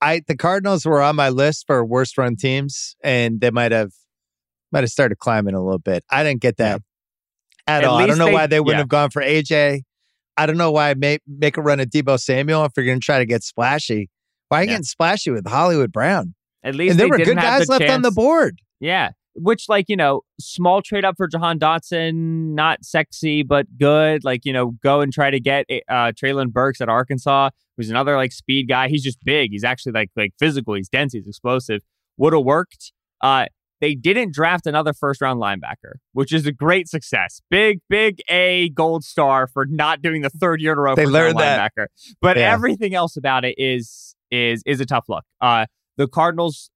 I the Cardinals were on my list for worst run teams and they might have might have started climbing a little bit. I didn't get that at, At all. I don't know they- why they wouldn't yeah. have gone for AJ. I don't know why make make a run at Deebo Samuel if you're going to try to get splashy. Why are you Yeah. getting splashy with Hollywood Brown? At least And there they were didn't good guys the left on the board. Yeah. Which, like, you know, small trade up for Jahan Dotson, not sexy, but good. Like, you know, go and try to get uh, Treylon Burks at Arkansas, who's another, like, speed guy. He's just big. He's actually, like, like physical. He's dense. He's explosive. Would have worked. Uh, they didn't draft another first round linebacker, which is a great success. Big, big A gold star for not doing the third year in a row They learned that. linebacker. But Yeah. everything else about it is is is a tough look. Uh, the Cardinals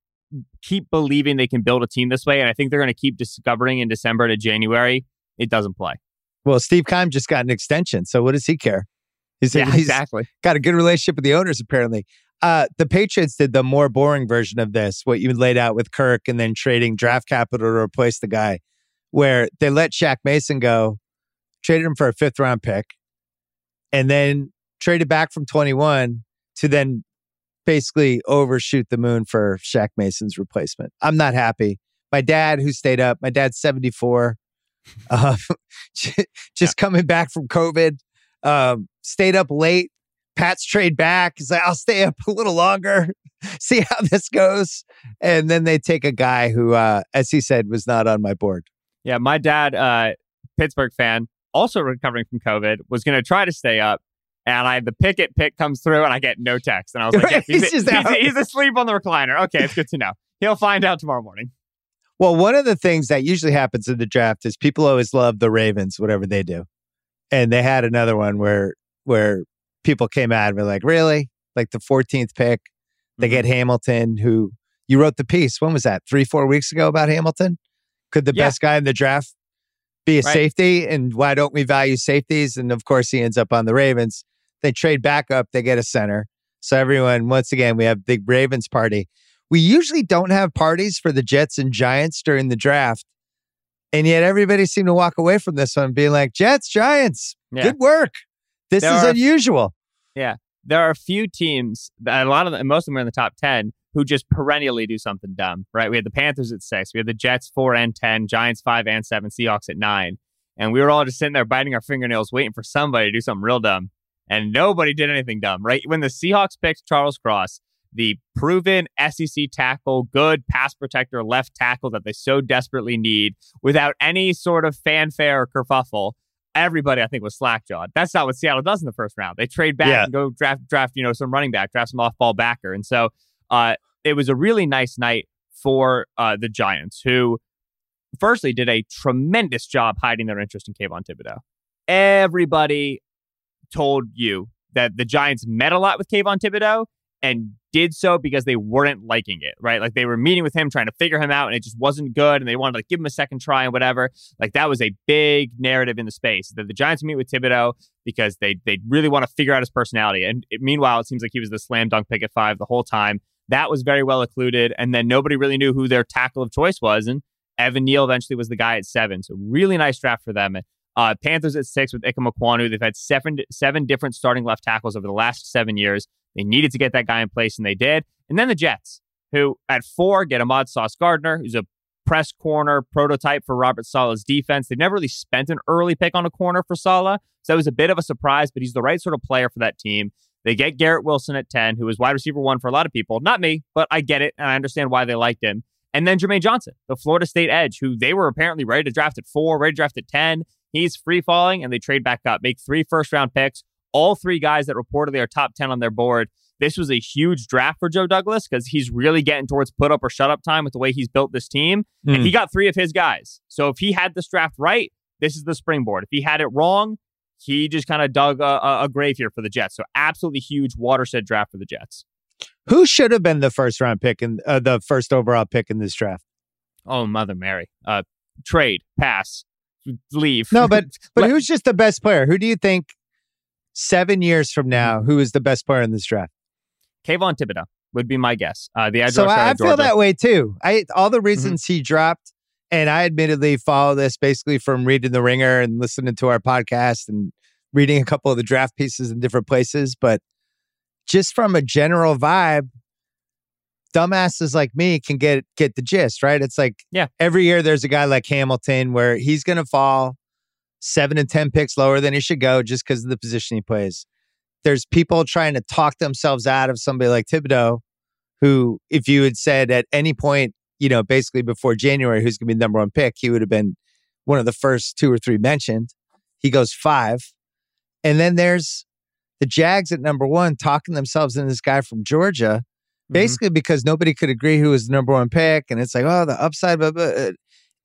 keep believing they can build a team this way, and I think they're going to keep discovering in December to January it doesn't play. Well, Steve Keim just got an extension, so what does he care? He's, Yeah, he's exactly. got a good relationship with the owners, apparently. Uh, the Patriots did the more boring version of this, what you laid out with Kirk and then trading draft capital to replace the guy, where they let Shaq Mason go, traded him for a fifth round pick, and then traded back from 21 to then basically overshoot the moon for Shaq Mason's replacement. I'm not happy. My dad, who stayed up, my dad's 74, uh, just coming back from COVID, um, stayed up late. Pat's trade back. He's like, I'll stay up a little longer, see how this goes. And then they take a guy who, uh, as he said, was not on my board. Yeah, my dad, uh, Pittsburgh fan, also recovering from COVID, was going to try to stay up. And I the Pickett pick comes through, and I get no text. And I was like, yeah, He's he's, just he's, he's asleep on the recliner. Okay, it's good to know. He'll find out tomorrow morning. Well, one of the things that usually happens in the draft is people always love the Ravens, whatever they do. And they had another one where where people came out and were like, really? Like the 14th pick, they get mm-hmm. Hamilton, who you wrote the piece. When was that? Three, four weeks ago about Hamilton? Could the Yeah. best guy in the draft be a Right. safety? And why don't we value safeties? And of course, he ends up on the Ravens. They trade back up, they get a center. So everyone, once again, we have big Ravens party. We usually don't have parties for the Jets and Giants during the draft. And yet everybody seemed to walk away from this one being like, Jets, Giants, Yeah. good work. This There is are- unusual. Yeah. There are a few teams that a lot of them, most of them are in the top 10 who just perennially do something dumb, right? We had the Panthers at six, we had the Jets four and 10, Giants five and seven, Seahawks at nine. And we were all just sitting there biting our fingernails, waiting for somebody to do something real dumb. And nobody did anything dumb, right? When the Seahawks picked Charles Cross, the proven SEC tackle, good pass protector, left tackle that they so desperately need, without any sort of fanfare or kerfuffle, everybody I think was slackjawed. That's not what Seattle does in the first round. They trade back Yeah. and go draft draft you know some running back, draft some off ball backer, and so uh, it was a really nice night for uh, the Giants, who firstly did a tremendous job hiding their interest in Kayvon Thibodeaux. Everybody told you that the Giants met a lot with Kayvon Thibodeaux and did so because they weren't liking it, right? Like they were meeting with him, trying to figure him out, and it just wasn't good, and they wanted to like, give him a second try and whatever. Like that was a big narrative in the space that the Giants meet with Thibodeaux because they they really want to figure out his personality. And it, meanwhile, it seems like he was the slam dunk pick at five the whole time. That was very well occluded, and then nobody really knew who their tackle of choice was, and Evan Neal eventually was the guy at seven. So really nice draft for them. Uh, Panthers at six with Ikem Ekwonu. They've had seven seven different starting left tackles over the last seven years. They needed to get that guy in place, and they did. And then the Jets, who at four get Ahmad Sauce Gardner, who's a press corner prototype for Robert Saleh's defense. They've never really spent an early pick on a corner for Saleh, so that was a bit of a surprise, but he's the right sort of player for that team. They get Garrett Wilson at 10, who was wide receiver one for a lot of people. Not me, but I get it, and I understand why they liked him. And then Jermaine Johnson, the Florida State edge, who they were apparently ready to draft at four, ready to draft at 10. He's free falling, and they trade back up, make three first round picks. All three guys that reportedly are top 10 on their board. This was a huge draft for Joe Douglas because he's really getting towards put up or shut up time with the way he's built this team. Mm. And he got three of his guys. So if he had this draft right, this is the springboard. If he had it wrong, he just kind of dug a, a, grave here for the Jets. So absolutely huge watershed draft for the Jets. Who should have been the first round pick and uh, the first overall pick in this draft? Oh, Mother Mary. Uh, trade, pass, leave. No, but but who's just the best player? Who do you think seven years from now, who is the best player in this draft? Kayvon Thibodeaux would be my guess. Uh, the edge so I, I feel that way too. I all the mm-hmm. reasons mm-hmm. he dropped, and I admittedly follow this basically from reading the Ringer and listening to our podcast and reading a couple of the draft pieces in different places. But just from a general vibe, dumbasses like me can get get the gist, right? It's like yeah, every year there's a guy like Hamilton where he's going to fall seven and ten picks lower than he should go just because of the position he plays there's people trying to talk themselves out of somebody like Thibodeaux, who, if you had said at any point, you know, basically before January, who's going to be the number one pick, he would have been one of the first two or three mentioned. He goes five. And then there's the Jags at number one talking themselves into this guy from Georgia. Basically mm-hmm. because nobody could agree who was the number one pick. And it's like, oh, the upside. Blah, blah.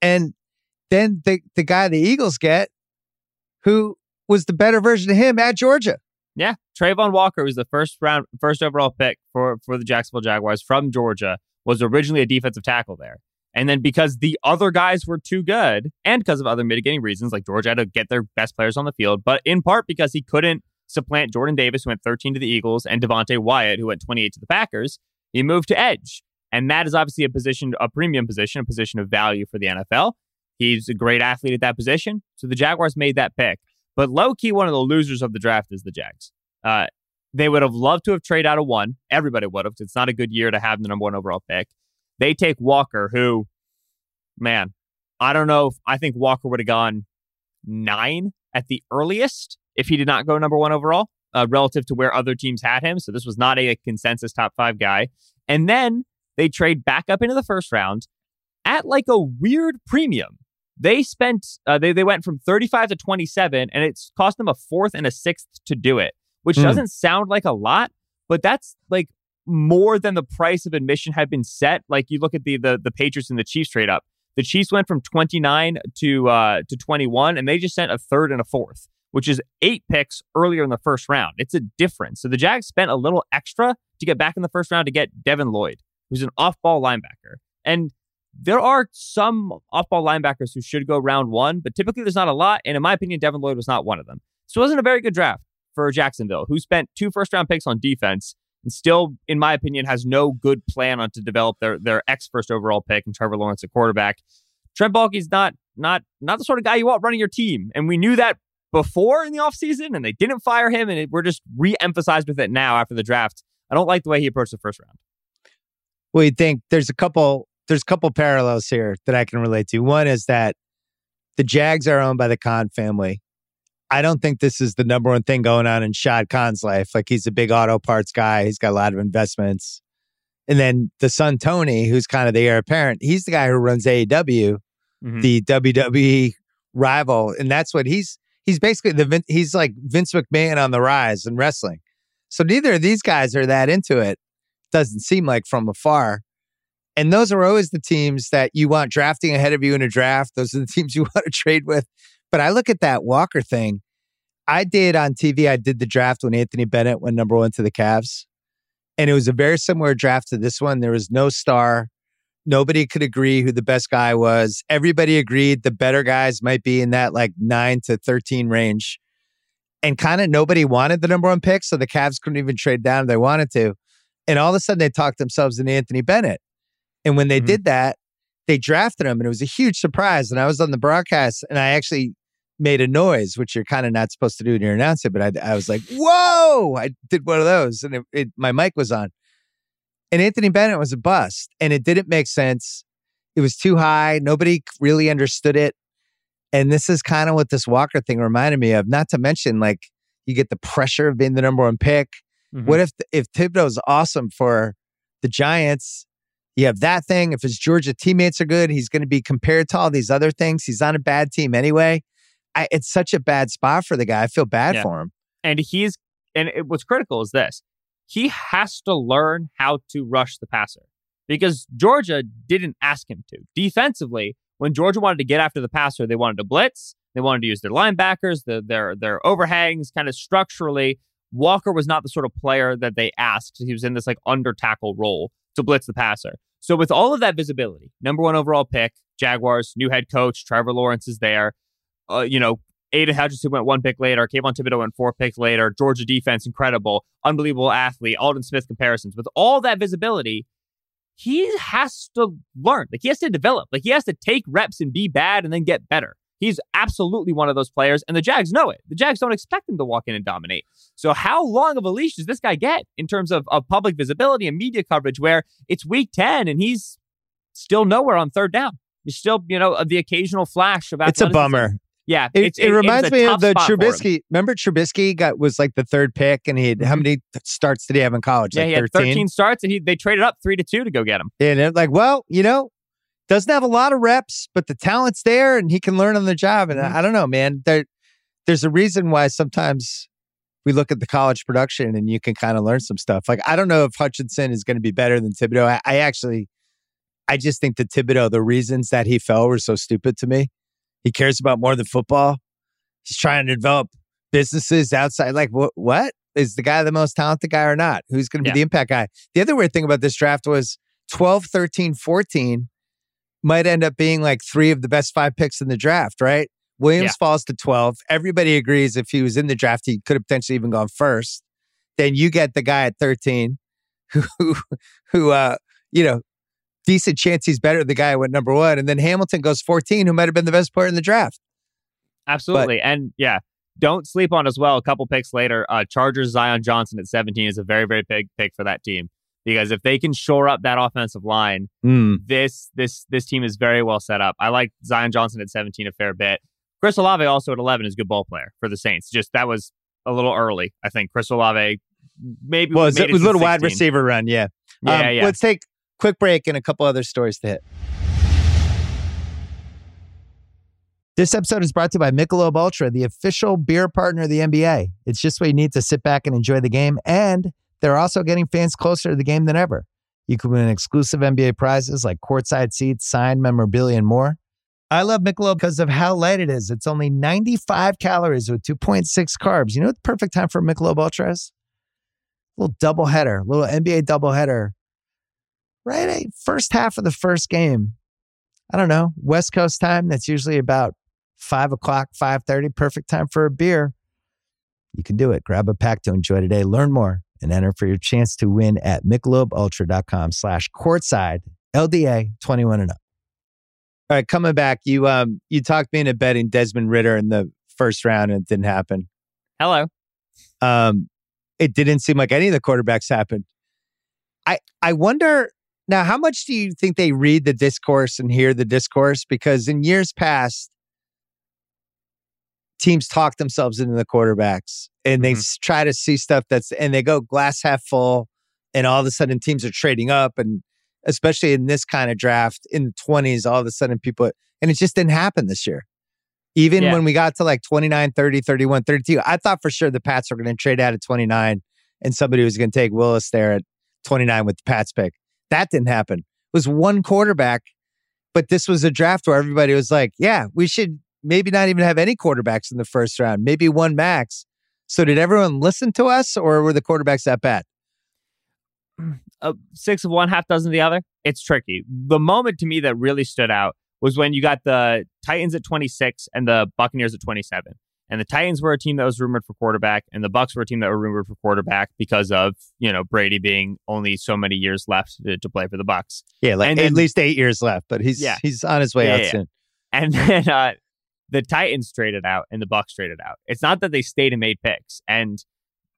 And then the, the guy the Eagles get, who was the better version of him at Georgia. Yeah, Travon Walker was the first round, first overall pick for for the Jacksonville Jaguars from Georgia. Was originally a defensive tackle there, and then because the other guys were too good, and because of other mitigating reasons, like Georgia had to get their best players on the field, but in part because he couldn't supplant Jordan Davis, who went 13 to the Eagles, and Devonte Wyatt, who went 28 to the Packers. He moved to edge, and that is obviously a position, a premium position, a position of value for the NFL. He's a great athlete at that position, so the Jaguars made that pick. But low key, one of the losers of the draft is the Jags. Uh, they would have loved to have traded out of one. Everybody would have. It's not a good year to have the number one overall pick. They take Walker, who, man, I don't know. If, I think Walker would have gone nine at the earliest if he did not go number one overall uh, relative to where other teams had him. So this was not a, a consensus top five guy. And then they trade back up into the first round at like a weird premium. They spent uh, they they went from 35 to 27 and it's cost them a fourth and a sixth to do it, which mm. doesn't sound like a lot, but that's like more than the price of admission had been set. Like you look at the the the Patriots and the Chiefs trade up. The Chiefs went from 29 to uh to 21 and they just sent a third and a fourth, which is eight picks earlier in the first round. It's a difference. So the Jags spent a little extra to get back in the first round to get Devin Lloyd, who's an off-ball linebacker. And there are some off-ball linebackers who should go round one, but typically there's not a lot. And in my opinion, Devin Lloyd was not one of them. So it wasn't a very good draft for Jacksonville, who spent two first-round picks on defense and still, in my opinion, has no good plan on to develop their their ex first overall pick and Trevor Lawrence a quarterback. Trent Baalke's not not not the sort of guy you want running your team, and we knew that before in the offseason, and they didn't fire him, and it, we're just re-emphasized with it now after the draft. I don't like the way he approached the first round. Well, you think there's a couple there's a couple parallels here that I can relate to. One is that the Jags are owned by the Khan family. I don't think this is the number one thing going on in Shad Khan's life. Like he's a big auto parts guy. He's got a lot of investments. And then the son Tony, who's kind of the heir apparent, he's the guy who runs AEW, mm-hmm. the WWE rival, and that's what he's he's basically the he's like Vince McMahon on the rise in wrestling. So neither of these guys are that into it. Doesn't seem like from afar. And those are always the teams that you want drafting ahead of you in a draft. Those are the teams you want to trade with. But I look at that Walker thing. I did on TV, I did the draft when Anthony Bennett went number one to the Cavs. And it was a very similar draft to this one. There was no star. Nobody could agree who the best guy was. Everybody agreed the better guys might be in that like nine to 13 range. And kind of nobody wanted the number one pick. So the Cavs couldn't even trade down if they wanted to. And all of a sudden they talked themselves into Anthony Bennett. And when they mm-hmm. did that, they drafted him and it was a huge surprise. And I was on the broadcast and I actually made a noise, which you're kind of not supposed to do when you're announcing, but I, I was like, whoa, I did one of those and it, it, my mic was on. And Anthony Bennett was a bust and it didn't make sense. It was too high. Nobody really understood it. And this is kind of what this Walker thing reminded me of, not to mention like you get the pressure of being the number one pick. Mhm. What if if Thibodeaux's awesome for the Giants? You have that thing. If his Georgia teammates are good, he's going to be compared to all these other things. He's on a bad team anyway. I, it's such a bad spot for the guy. I feel bad Yeah. for him. and he's and it, what's critical is this he has to learn how to rush the passer because georgia didn't ask him to. Defensively when georgia wanted to get after the passer they wanted to blitz. They wanted to use their linebackers the, their their overhangs kind of structurally. Walker was not the sort of player that they asked. He was in this like under tackle role to blitz the passer. So with all of that visibility number one overall pick jaguars new head coach trevor lawrence is there. Uh, you know Aidan Hutchinson went one pick later. Kayvon Thibodeaux went four picks later. Georgia defense, incredible. Unbelievable athlete. Aldon Smith comparisons. With all that visibility, he has to learn. Like, he has to develop. Like, he has to take reps and be bad and then get better. He's absolutely one of those players, and the Jags know it. The Jags don't expect him to walk in and dominate. So, how long of a leash does this guy get in terms of, of public visibility and media coverage where it's week 10 and he's still nowhere on third down? He's still, you know, the occasional flash of athleticism. It's a bummer. Yeah, It, it's, it, reminds me of the spot for him. Trubisky. Remember Trubisky got was like the third pick, and he had how Mhm. many starts did he have in college? Yeah, like he had 13 starts, and he they traded up three to two to go get him. And it, like, well, you know, doesn't have a lot of reps, but the talent's there, and he can learn on the job. And Mhm. I, I don't know, man. There, there's a reason why sometimes we look at the college production, and you can kind of learn some stuff. Like, I don't know if Hutchinson is going to be better than Thibodeaux. I, I actually, I just think that Thibodeaux, the reasons that he fell were so stupid to me. He cares about more than football. He's trying to develop businesses outside. Like, what? What is the guy the most talented guy or not? Who's going to be Yeah. the impact guy? The other weird thing about this draft was 12, 13, 14 might end up being like three of the best five picks in the draft, right? Williams Yeah. falls to 12. Everybody agrees if he was in the draft, he could have potentially even gone first. Then you get the guy at 13 who, who, uh, you know, decent chance he's better than the guy who went number one. And then Hamilton goes 14, who might have been the best player in the draft. Absolutely. and yeah, don't sleep on as well. A couple picks later, uh, Chargers Zion Johnson at 17 is a very, very big pick for that team. Because if they can shore up that offensive line, Hmm. this this this team is very well set up. I like Zion Johnson at 17 a fair bit. Chris Olave also at 11 is a good ball player for the Saints. Just that was a little early. I think Chris Olave maybe Well, it was a little wide receiver run. Yeah. Yeah, Um, yeah. Let's take quick break and a couple other stories to hit. This episode is brought to you by Michelob Ultra, the official beer partner of the NBA. It's just what you need to sit back and enjoy the game, and they're also getting fans closer to the game than ever. You can win exclusive NBA prizes like courtside seats, signed memorabilia, and more. I love Michelob because of how light it is. It's only 95 calories with 2.6 carbs. You know what the perfect time for Michelob Ultra is? little doubleheader, little NBA doubleheader. Right, eh, first half of the first game. I don't know West Coast time. That's usually about five o'clock, five thirty. Perfect time for a beer. You can do it. Grab a pack to enjoy today. Learn more and enter for your chance to win at michelobultra.com slash courtside LDA 21 and up. All right, coming back, you um you talked me into betting Desmond Ridder in the first round and it didn't happen. Hello. Um, it didn't seem like any of the quarterbacks happened. I I wonder now how much do you think they read the discourse and hear the discourse? Because in years past, teams talk themselves into the quarterbacks and they Mhm. s- try to see stuff that's and they go glass half full, and all of a sudden teams are trading up and especially in this kind of draft in the 20s, all of a sudden people and it just didn't happen this year. Even Yeah. when we got to like 29, 30, 31, 32, I thought for sure the Pats were going to trade out at 29 and somebody was going to take Willis there at 29 with the Pats pick. That didn't happen. It was one quarterback, but this was a draft where everybody was like, yeah, we should maybe not even have any quarterbacks in the first round, maybe one max. So did everyone listen to us or were the quarterbacks that bad? uh, six of one, half dozen of the other. It's tricky. The moment to me that really stood out was when you got the Titans at 26 and the Buccaneers at 27. And the Titans were a team that was rumored for quarterback, and the Bucks were a team that were rumored for quarterback because of you know Brady being only so many years left to, to play for the Bucks. Yeah, like And at then- least eight years left, but he's Yeah. he's on his way Yeah, out yeah. soon. And then uh, the Titans traded out and the Bucks traded out. It's not that they stayed and made picks. And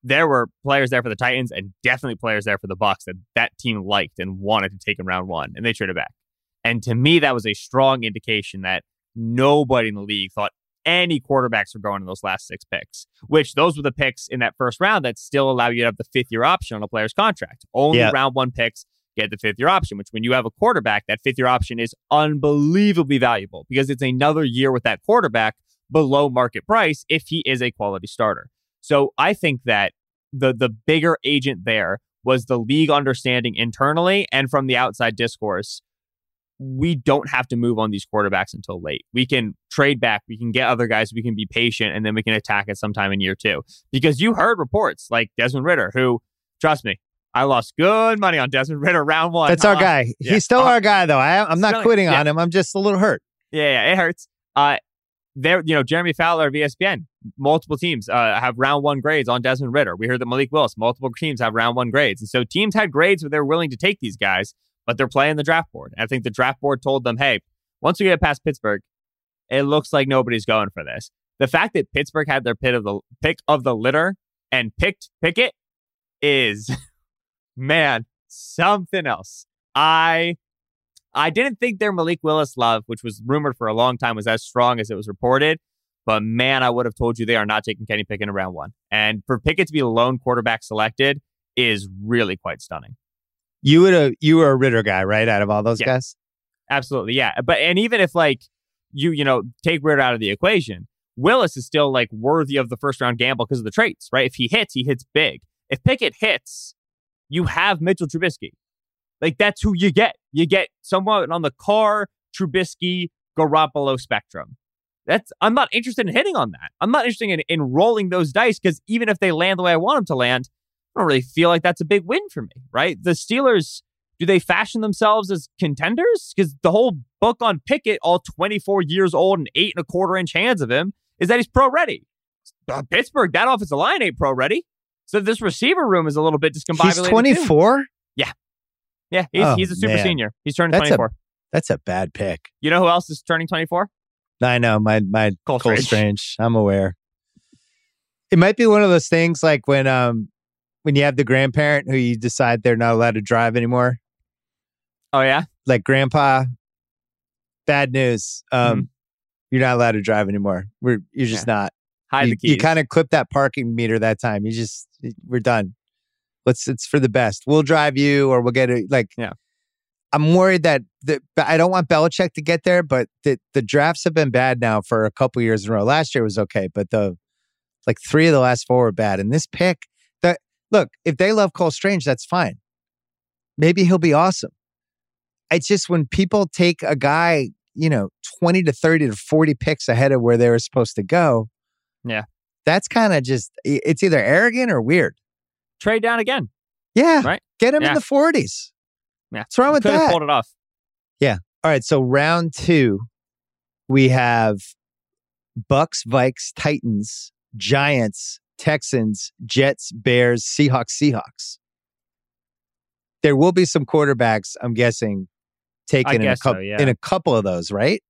there were players there for the Titans and definitely players there for the Bucks that that team liked and wanted to take in round one, and they traded back. And to me, that was a strong indication that nobody in the league thought any quarterbacks were going in those last six picks. Which those were the picks in that first round that still allow you to have the fifth year option on a player's contract. Only Yeah. round one picks get the fifth year option, which when you have a quarterback, that fifth year option is unbelievably valuable because it's another year with that quarterback below market price if he is a quality starter. So I think that the the bigger agent there was the league understanding internally and from the outside discourse. We don't have to move on these quarterbacks until late. We can trade back, we can get other guys, we can be patient, and then we can attack at some time in year two. Because you heard reports like Desmond Ridder, who, trust me, I lost good money on Desmond Ridder round one. That's our Uh, guy. yeah. He's still Uh, our guy, though. I, I'm not quitting yeah. on him. I'm just a little hurt. Yeah, yeah, it hurts. Uh, there, you know, Jeremy Fowler of ESPN, multiple teams uh, have round one grades on Desmond Ridder. We heard that Malik Willis, multiple teams have round one grades. And so teams had grades where they're willing to take these guys, but they're playing the draft board. I think the draft board told them, hey, once we get past Pittsburgh, it looks like nobody's going for this. The fact that Pittsburgh had their pit of the pick of the litter and picked Pickett is, man, something else. I I didn't think their Malik Willis love, which was rumored for a long time, was as strong as it was reported. But man, I would have told you they are not taking Kenny Pickett in round one. And for Pickett to be the lone quarterback selected is really quite stunning. You would have. You were a Ridder guy, right? Out of all those Yeah. guys, Absolutely, yeah. But and even if like you you know take Ridder out of the equation, Willis is still like worthy of the first round gamble because of the traits, right? If he hits, he hits big. If Pickett hits, you have Mitchell Trubisky. Like that's who you get. You get someone on the Carr, Trubisky, Garoppolo spectrum. That's I'm not interested in hitting on that. I'm not interested in, in rolling those dice because even if they land the way I want them to land, I don't really feel like that's a big win for me, right? The Steelers do they fashion themselves as contenders? Because the whole book on Pickett, all 24 years old and eight and a quarter inch hands of him, is that he's pro ready. Uh, Pittsburgh, that offensive line ain't pro ready. So this receiver room is a little bit discombobulated. he's too. 24. Yeah, Yeah, he's, Oh, he's a super man. senior. He's turning That's a- 24. That's a bad pick. you know who else is turning 24? I know my my Cole Cole Strange. Strange. I'm aware. It might be one of those things like when um when you have the grandparent who you decide they're not allowed to drive anymore. Oh, yeah? Like grandpa, bad news. Um, Mm-hmm. you're not allowed to drive anymore. We're you're just not. Hide you, the keys. you kind of clip that parking meter that time. You just we're done. Let's it's for the best. We'll drive you or we'll get it like Yeah. I'm worried that the but I don't want Belichick to get there, but the the drafts have been bad now for a couple years in a row. Last year was okay, but the like three of the last four were bad. And this pick, look, if they love Cole Strange, that's fine. Maybe he'll be awesome. It's just when people take a guy, you know, 20 to 30 to 40 picks ahead of where they were supposed to go. Yeah. That's kind of just, it's either arrogant or weird. Trade down again. Yeah. Right. Get him in the 40s. Yeah. What's wrong with Could that? pulled it off. Yeah. All right, so round two, we have Bucks, Vikes, Titans, Giants, Texans, Jets, Bears, Seahawks, Seahawks. There will be some quarterbacks, I'm guessing, taken in a guess so, couple yeah. in a couple of those, right?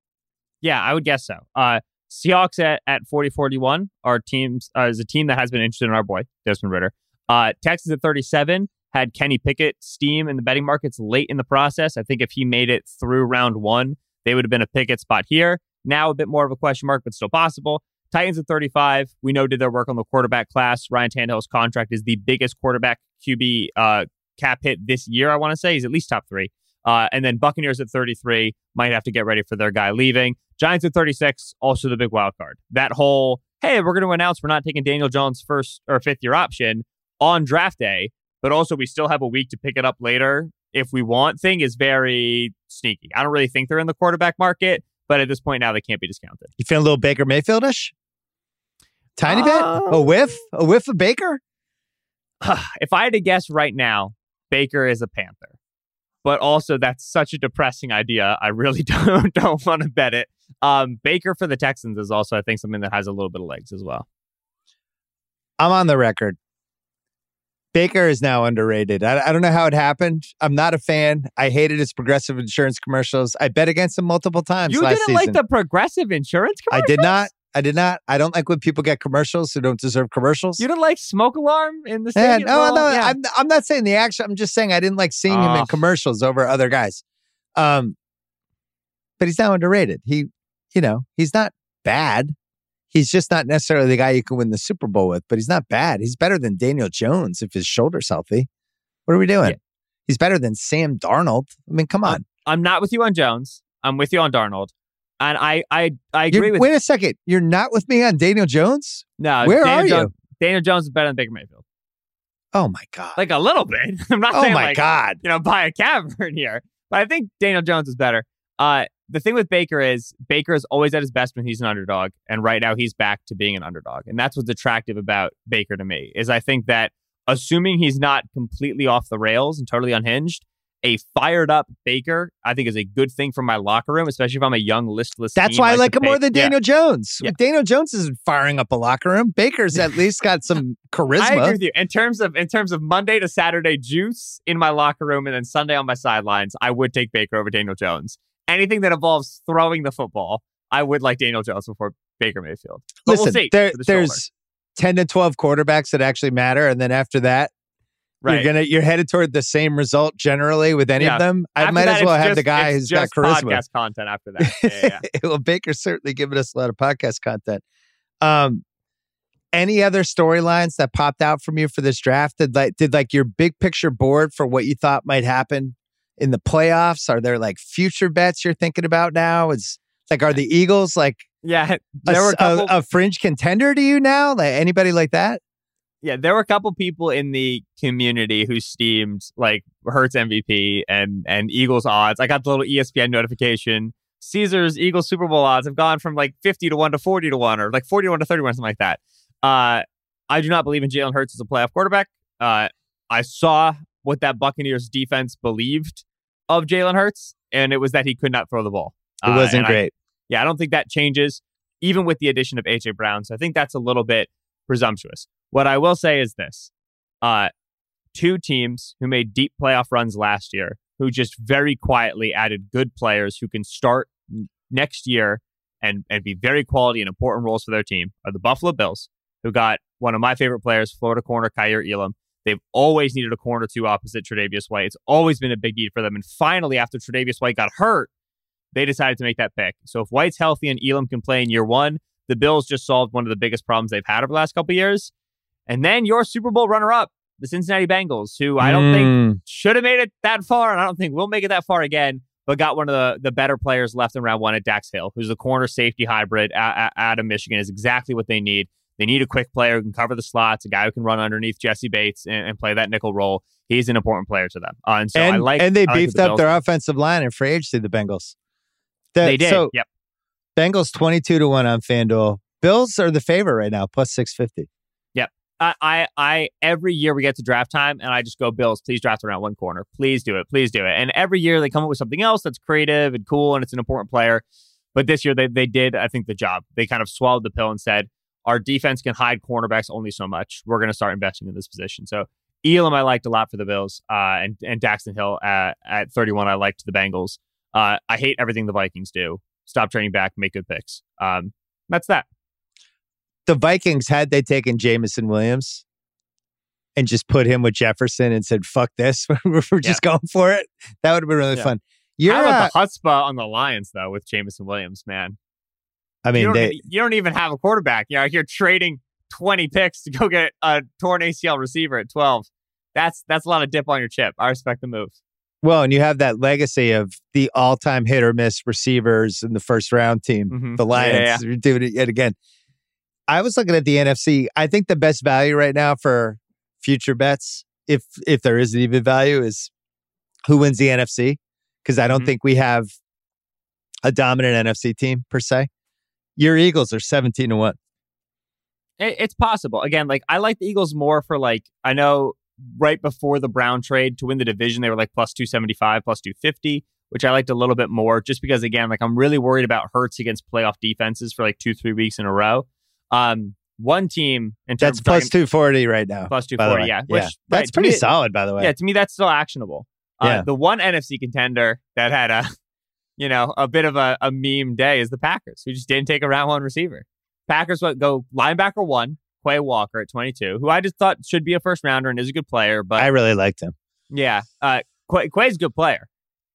Yeah, I would guess so. Uh, Seahawks at, at 40 41 are teams, uh, is a team that has been interested in our boy, Desmond Ridder. Uh, Texas at 37 had Kenny Pickett steam in the betting markets late in the process. I think if he made it through round one, they would have been a Pickett spot here. Now a bit more of a question mark, but still possible. Titans at 35, we know did their work on the quarterback class. Ryan Tannehill's contract is the biggest quarterback QB uh, cap hit this year, I want to say. He's at least top three. Uh, and then Buccaneers at 33 might have to get ready for their guy leaving. Giants at 36, also the big wild card. That whole, hey, we're going to announce we're not taking Daniel Jones' first or fifth year option on draft day, but also we still have a week to pick it up later if we want thing is very sneaky. I don't really think they're in the quarterback market, but at this point now they can't be discounted. You feel a little Baker Mayfieldish? Tiny bit? Uh, A whiff? A whiff of Baker? if I had to guess right now, Baker is a Panther. but also that's such a depressing idea. I really don't don't want to bet it. Um, Baker for the Texans is also, I think, something that has a little bit of legs as well. I'm on the record. Baker is now underrated. I, I, don't know how it happened. I'm not a fan. I hated his progressive insurance commercials. I bet against him multiple times. You last didn't season. like the progressive insurance commercials? I did not. I did not. I don't like when people get commercials who don't deserve commercials. You didn't like smoke alarm in the yeah, stadium? no, Well, no. yeah. I'm, I'm not saying the action. I'm just saying I didn't like seeing him in commercials over other guys. Um, but he's now underrated. He, you know, he's not bad. He's just not necessarily the guy you can win the Super Bowl with, but he's not bad. He's better than Daniel Jones if his shoulder's healthy. What are we doing? Yeah. He's better than Sam Darnold. I mean, come on. I'm not with you on Jones. I'm with you on Darnold. And I I, I You're- agree with wait a second. You're not with me on Daniel Jones? no. Where Daniel are you? Jones, Daniel Jones is better than Baker Mayfield. Oh my God. Like a little bit. I'm not oh saying my like God. you know buy a cavern here, but I think Daniel Jones is better. Uh, the thing with Baker is Baker is always at his best when he's an underdog, and right now he's back to being an underdog, and that's what's attractive about Baker to me. Is I think that assuming he's not completely off the rails and totally unhinged, a fired up Baker I think is a good thing for my locker room, especially if I'm a young listless. That's why I like him more Pa- than Yeah. Daniel Jones. Yeah. Daniel Jones isn't firing up a locker room. Baker's at least got some charisma. I agree with you. In terms of in terms of Monday to Saturday juice in my locker room and then Sunday on my sidelines, I would take Baker over Daniel Jones. Anything that involves throwing the football, I would like Daniel Jones before Baker Mayfield. But Listen, we'll see. there, the shoulder. there's 10 to 12 quarterbacks that actually matter. And then after that, right. you're gonna you're headed toward the same result generally with any Yeah. of them. I After might that, as well have the guy who's got charisma. Podcast content after that. Yeah, yeah, well, Baker's certainly given us a lot of podcast content. Um, any other storylines that popped out from you for this draft? Did like did like your big picture board for what you thought might happen in the playoffs? Are there like future bets you're thinking about now? Is like are the Eagles like yeah, a, there were a a- a fringe contender to you now? Like anybody like that? Yeah, there were a couple people in the community who steamed like Hurts MVP and and Eagles odds. I got the little ESPN notification. Caesars Eagles Super Bowl odds have gone from like 50 to 1 to 40 to 1 or like 40 to 1 to 31 something like that. Uh I do not believe in Jalen Hurts as a playoff quarterback. Uh I saw what that Buccaneers defense believed of Jalen Hurts and it was that he could not throw the ball. It Uh, wasn't I- great. yeah, I don't think that changes, even with the addition of AJ Brown. So I think that's a little bit presumptuous. What I will say is this: uh, two teams who made deep playoff runs last year, who just very quietly added good players who can start next year and and be very quality and important roles for their team, are the Buffalo Bills, who got one of my favorite players, Florida corner Kaiir Elam. They've always needed a corner two opposite Tre'Davious White. It's always been a big need for them. And finally, after Tre'Davious White got hurt, they decided to make that pick. So if White's healthy and Elam can play in year one, the Bills just solved one of the biggest problems they've had over the last couple of years. And then your Super Bowl runner up, the Cincinnati Bengals, who I don't think Mm. should have made it that far, and I don't think we'll make it that far again, but got one of the, the better players left in round one at Dax Hill, who's a corner safety hybrid out, out of Michigan, is exactly what they need. They need a quick player who can cover the slots, a guy who can run underneath Jessie Bates and, and play that nickel role. He's an important player to them. Uh, and so and, I like and they I like beefed the up Bills. their offensive line in free agency, the Bengals. The- They did. So yep. Bengals 22 to 1 on FanDuel. Bills are the favorite right now, plus 650. I, I, I, every year we get to draft time and I just go, Bills, please draft around one corner. Please do it. Please do it. And every year they come up with something else that's creative and cool and it's an important player. But this year they, they did, I think, the job. They kind of swallowed the pill and said, our defense can hide cornerbacks only so much. We're going to start investing in this position. So Elam, I liked a lot for the Bills, uh, and, and Daxton Hill at, at 31, I liked the Bengals. Uh, I hate everything the Vikings do. Stop trading back, make good picks. Um, that's that. The Vikings, had they taken Jameson Williams and just put him with Jefferson and said, fuck this, we're just going for it, that would have been really Yeah. fun. You're, How uh, about the chutzpah on the Lions, though, with Jameson Williams, man? I you mean, don't, they, you don't even have a quarterback. You're out here trading 20 picks to go get a torn ACL receiver at 12. That's that's a lot of dip on your chip. I respect the move. Well, and you have that legacy of the all time hit or miss receivers in the first round team. Mhm. the Lions. Yeah, yeah, You're doing it yet again. I was looking at the NFC. I think the best value right now for future bets, if if there is even value, is who wins the NFC. Because I don't Mhm. think we have a dominant NFC team per se. Your Eagles are 17 to 1. It, it's possible. Again, like I like the Eagles more for like I know right before the Brown trade to win the division, they were like plus 275, plus 250, which I liked a little bit more just because, again, like I'm really worried about Hurts against playoff defenses for like two, three weeks in a row. Um, one team in terms That's plus talking- 240 right now. plus 240, way. yeah. Which, right, That's pretty me- solid, by the way. Yeah, to me, that's still actionable. Uh, Yeah. The one NFC contender that had a, you know, a bit of a, a meme day is the Packers, who just didn't take a round one receiver. Packers go linebacker one, Quay Walker at 22, who I just thought should be a first rounder and is a good player. But I really liked him. yeah, uh, Quay, Quay's a good player.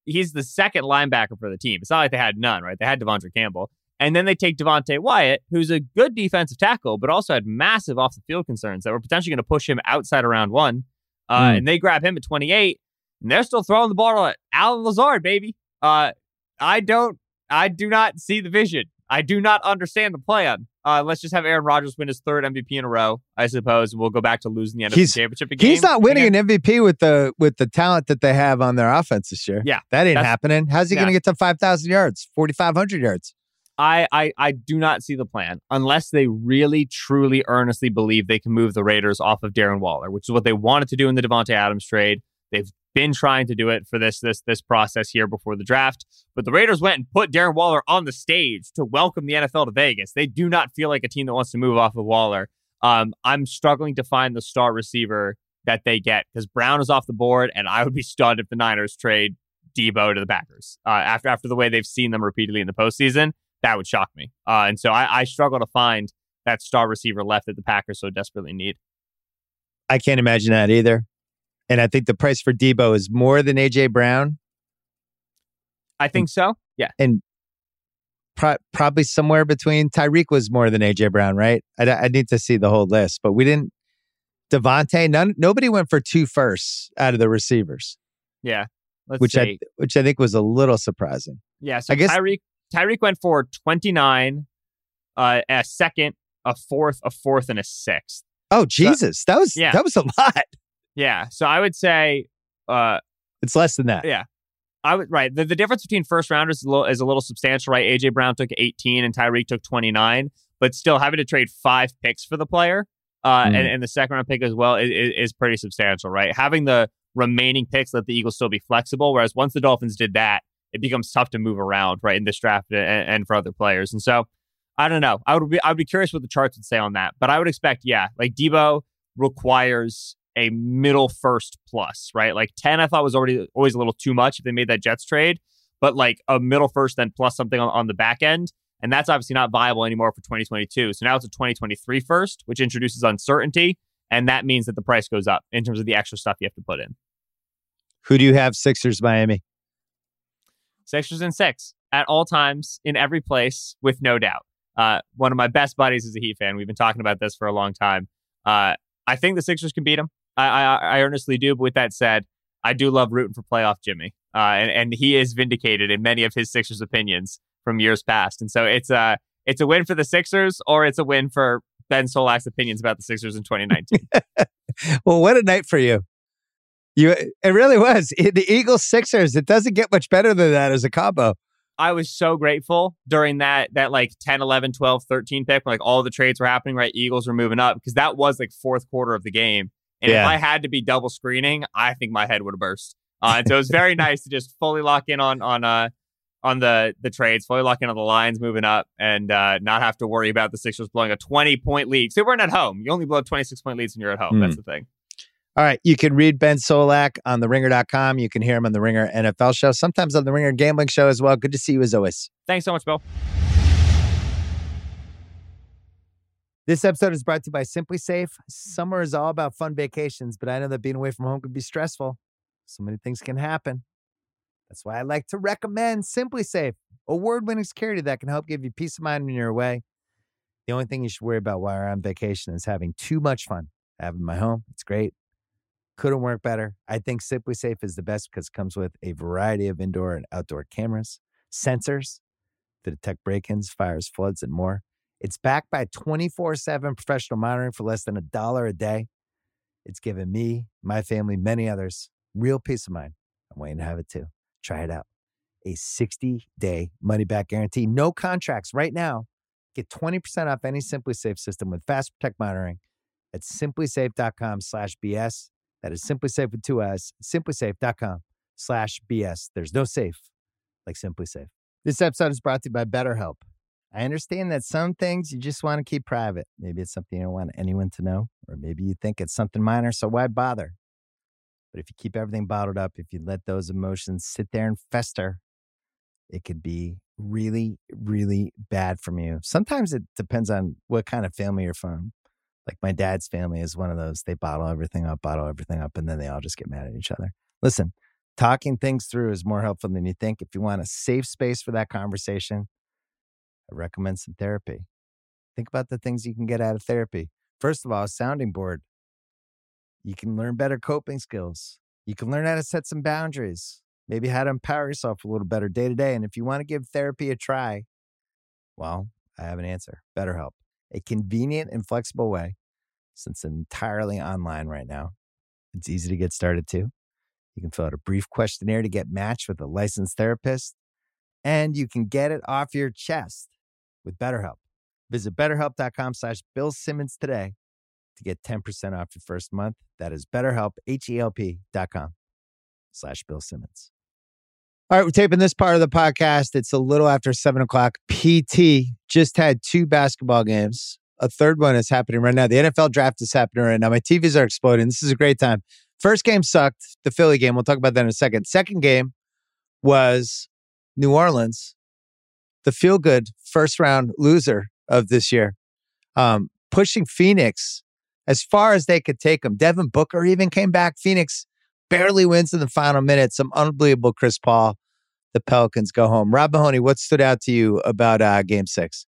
He's the second linebacker for the team. It's not like they had none, right? They had De'Vondre Campbell. And then they take Devonte Wyatt, who's a good defensive tackle, but also had massive off the field concerns that were potentially going to push him outside of round one. Uh, Mm. And they grab him at 28, and they're still throwing the ball at Allen Lazard, baby. Uh, I don't, I do not see the vision. I do not understand the plan. Uh, let's just have Aaron Rodgers win his third MVP in a row, I suppose. and We'll go back to losing the NFC He's- Championship game. He's not winning an MVP with the with the talent that they have on their offense this year. Yeah, that ain't happening. How's he Yeah. going to get to five thousand yards, forty five hundred yards? I, I I do not see the plan unless they really, truly, earnestly believe they can move the Raiders off of Darren Waller, which is what they wanted to do in the Davante Adams trade. They've been trying to do it for this this this process here before the draft, but the Raiders went and put Darren Waller on the stage to welcome the NFL to Vegas. They do not feel like a team that wants to move off of Waller. Um, I'm struggling to find the star receiver that they get because Brown is off the board, and I would be stunned if the Niners trade Deebo to the Packers uh, after after the way they've seen them repeatedly in the postseason that would shock me. Uh, and so I, I struggle to find that star receiver left that the Packers so desperately need. I can't imagine that either. And I think the price for Deebo is more than AJ Brown, I think so. Yeah. pro- probably somewhere between. Tyreek was more than AJ Brown, right? I, I need to see the whole list, but we didn't. Davante, none, nobody went for two firsts out of the receivers, Yeah. Which see. I which I think was a little surprising. yeah. So I guess- Tyreek Tyreek went for 29, uh, a second, a fourth, a fourth, and a sixth. Oh Jesus, that was Yeah. that was a lot. Yeah. So I would say uh, It's less than that. Yeah. I would right. The, the difference between first rounders is a, little, is a little substantial, right? AJ Brown took 18 and Tyreek took 29, but still having to trade five picks for the player uh, Mm. and, and the second round pick as well is, is, is pretty substantial, right? Having the remaining picks let the Eagles still be flexible, whereas once the Dolphins did that, it becomes tough to move around, right, in this draft and, and for other players. And so I don't know. I would be I would be curious what the charts would say on that, but I would expect, yeah, like Deebo requires a middle first plus, right? Like 10, I thought was already always a little too much if they made that Jets trade, but like a middle first, then plus something on, on the back end. And that's obviously not viable anymore for 2022. So now it's a 2023 first, which introduces uncertainty. And that means that the price goes up in terms of the extra stuff you have to put in. Who do you have? Sixers, Miami. Sixers and six at all times in every place with no doubt. Uh, one of my best buddies is a Heat fan. We've been talking about this for a long time. Uh, I think the Sixers can beat them. I, I, I earnestly do. But with that said, I do love rooting for playoff Jimmy, uh, and and he is vindicated in many of his Sixers opinions from years past. And so it's a it's a win for the Sixers, or it's a win for Ben Solak's opinions about the Sixers in 2019. Well, what a night for you. You it really was. It- the Eagles Sixers, it doesn't get much better than that as a combo. I was so grateful during that that like 10, 11, 12, 13 pick when like all the trades were happening, right? Eagles were moving up because that was like fourth quarter of the game. And Yeah. if I had to be double screening, I think my head would have burst. Uh, and so it was very nice to just fully lock in on on uh on the the trades, fully lock in on the lines moving up, and uh, not have to worry about the Sixers blowing a twenty point lead. So they weren't at home. You only blow twenty six point leads when you're at home. Hmm. That's the thing. All right. You can read Ben Solak on the ringer.com. You can hear him on the Ringer NFL show, sometimes on the Ringer Gambling show as well. Good to see you as always. Thanks so much, Bill. This episode is brought to you by SimpliSafe. Mm-hmm. Summer is all about fun vacations, but I know that being away from home can be stressful. So many things can happen. That's why I like to recommend SimpliSafe, award winning security that can help give you peace of mind when you're away. The only thing you should worry about while you're on vacation is having too much fun. I have it in my home. It's great. Couldn't work better. I think SimpliSafe is the best because it comes with a variety of indoor and outdoor cameras, sensors to detect break ins, fires, floods, and more. It's backed by 24 7 professional monitoring for less than a dollar a day. It's given me, my family, many others real peace of mind. I'm waiting to have it too. Try it out. A 60 day money back guarantee, no contracts right now. Get 20% off any SimpliSafe system with Fast Protect monitoring at simplisafe.com slash BS. That is SimpliSafe with two S, simplisafe.com slash BS. There's no safe like SimpliSafe. This episode is brought to you by BetterHelp. I understand that some things you just want to keep private. Maybe it's something you don't want anyone to know, or maybe you think it's something minor, so why bother? But if you keep everything bottled up, if you let those emotions sit there and fester, it could be really, really bad for you. Sometimes it depends on what kind of family you're from. Like my dad's family is one of those. They bottle everything up, bottle everything up, and then they all just get mad at each other. Listen, talking things through is more helpful than you think. If you want a safe space for that conversation, I recommend some therapy. Think about the things you can get out of therapy. First of all, a sounding board. You can learn better coping skills. You can learn how to set some boundaries, maybe how to empower yourself a little better day to day. And if you want to give therapy a try, well, I have an answer BetterHelp, a convenient and flexible way since entirely online right now. It's easy to get started too. You can fill out a brief questionnaire to get matched with a licensed therapist, and you can get it off your chest with BetterHelp. Visit betterhelp.com slash Bill Simmons today to get 10% off your first month. That is betterhelp, H-E-L-P dot com slash Bill Simmons. All right, we're taping this part of the podcast. It's a little after 7 o'clock. PT just had two basketball games. A third one is happening right now. The NFL draft is happening right now. My TVs are exploding. This is a great time. First game sucked, the Philly game. We'll talk about that in a second. Second game was New Orleans, the feel good first round loser of this year, um, pushing Phoenix as far as they could take them. Devin Booker even came back. Phoenix barely wins in the final minute. Some unbelievable Chris Paul. The Pelicans go home. Rob Mahoney, what stood out to you about uh, game six?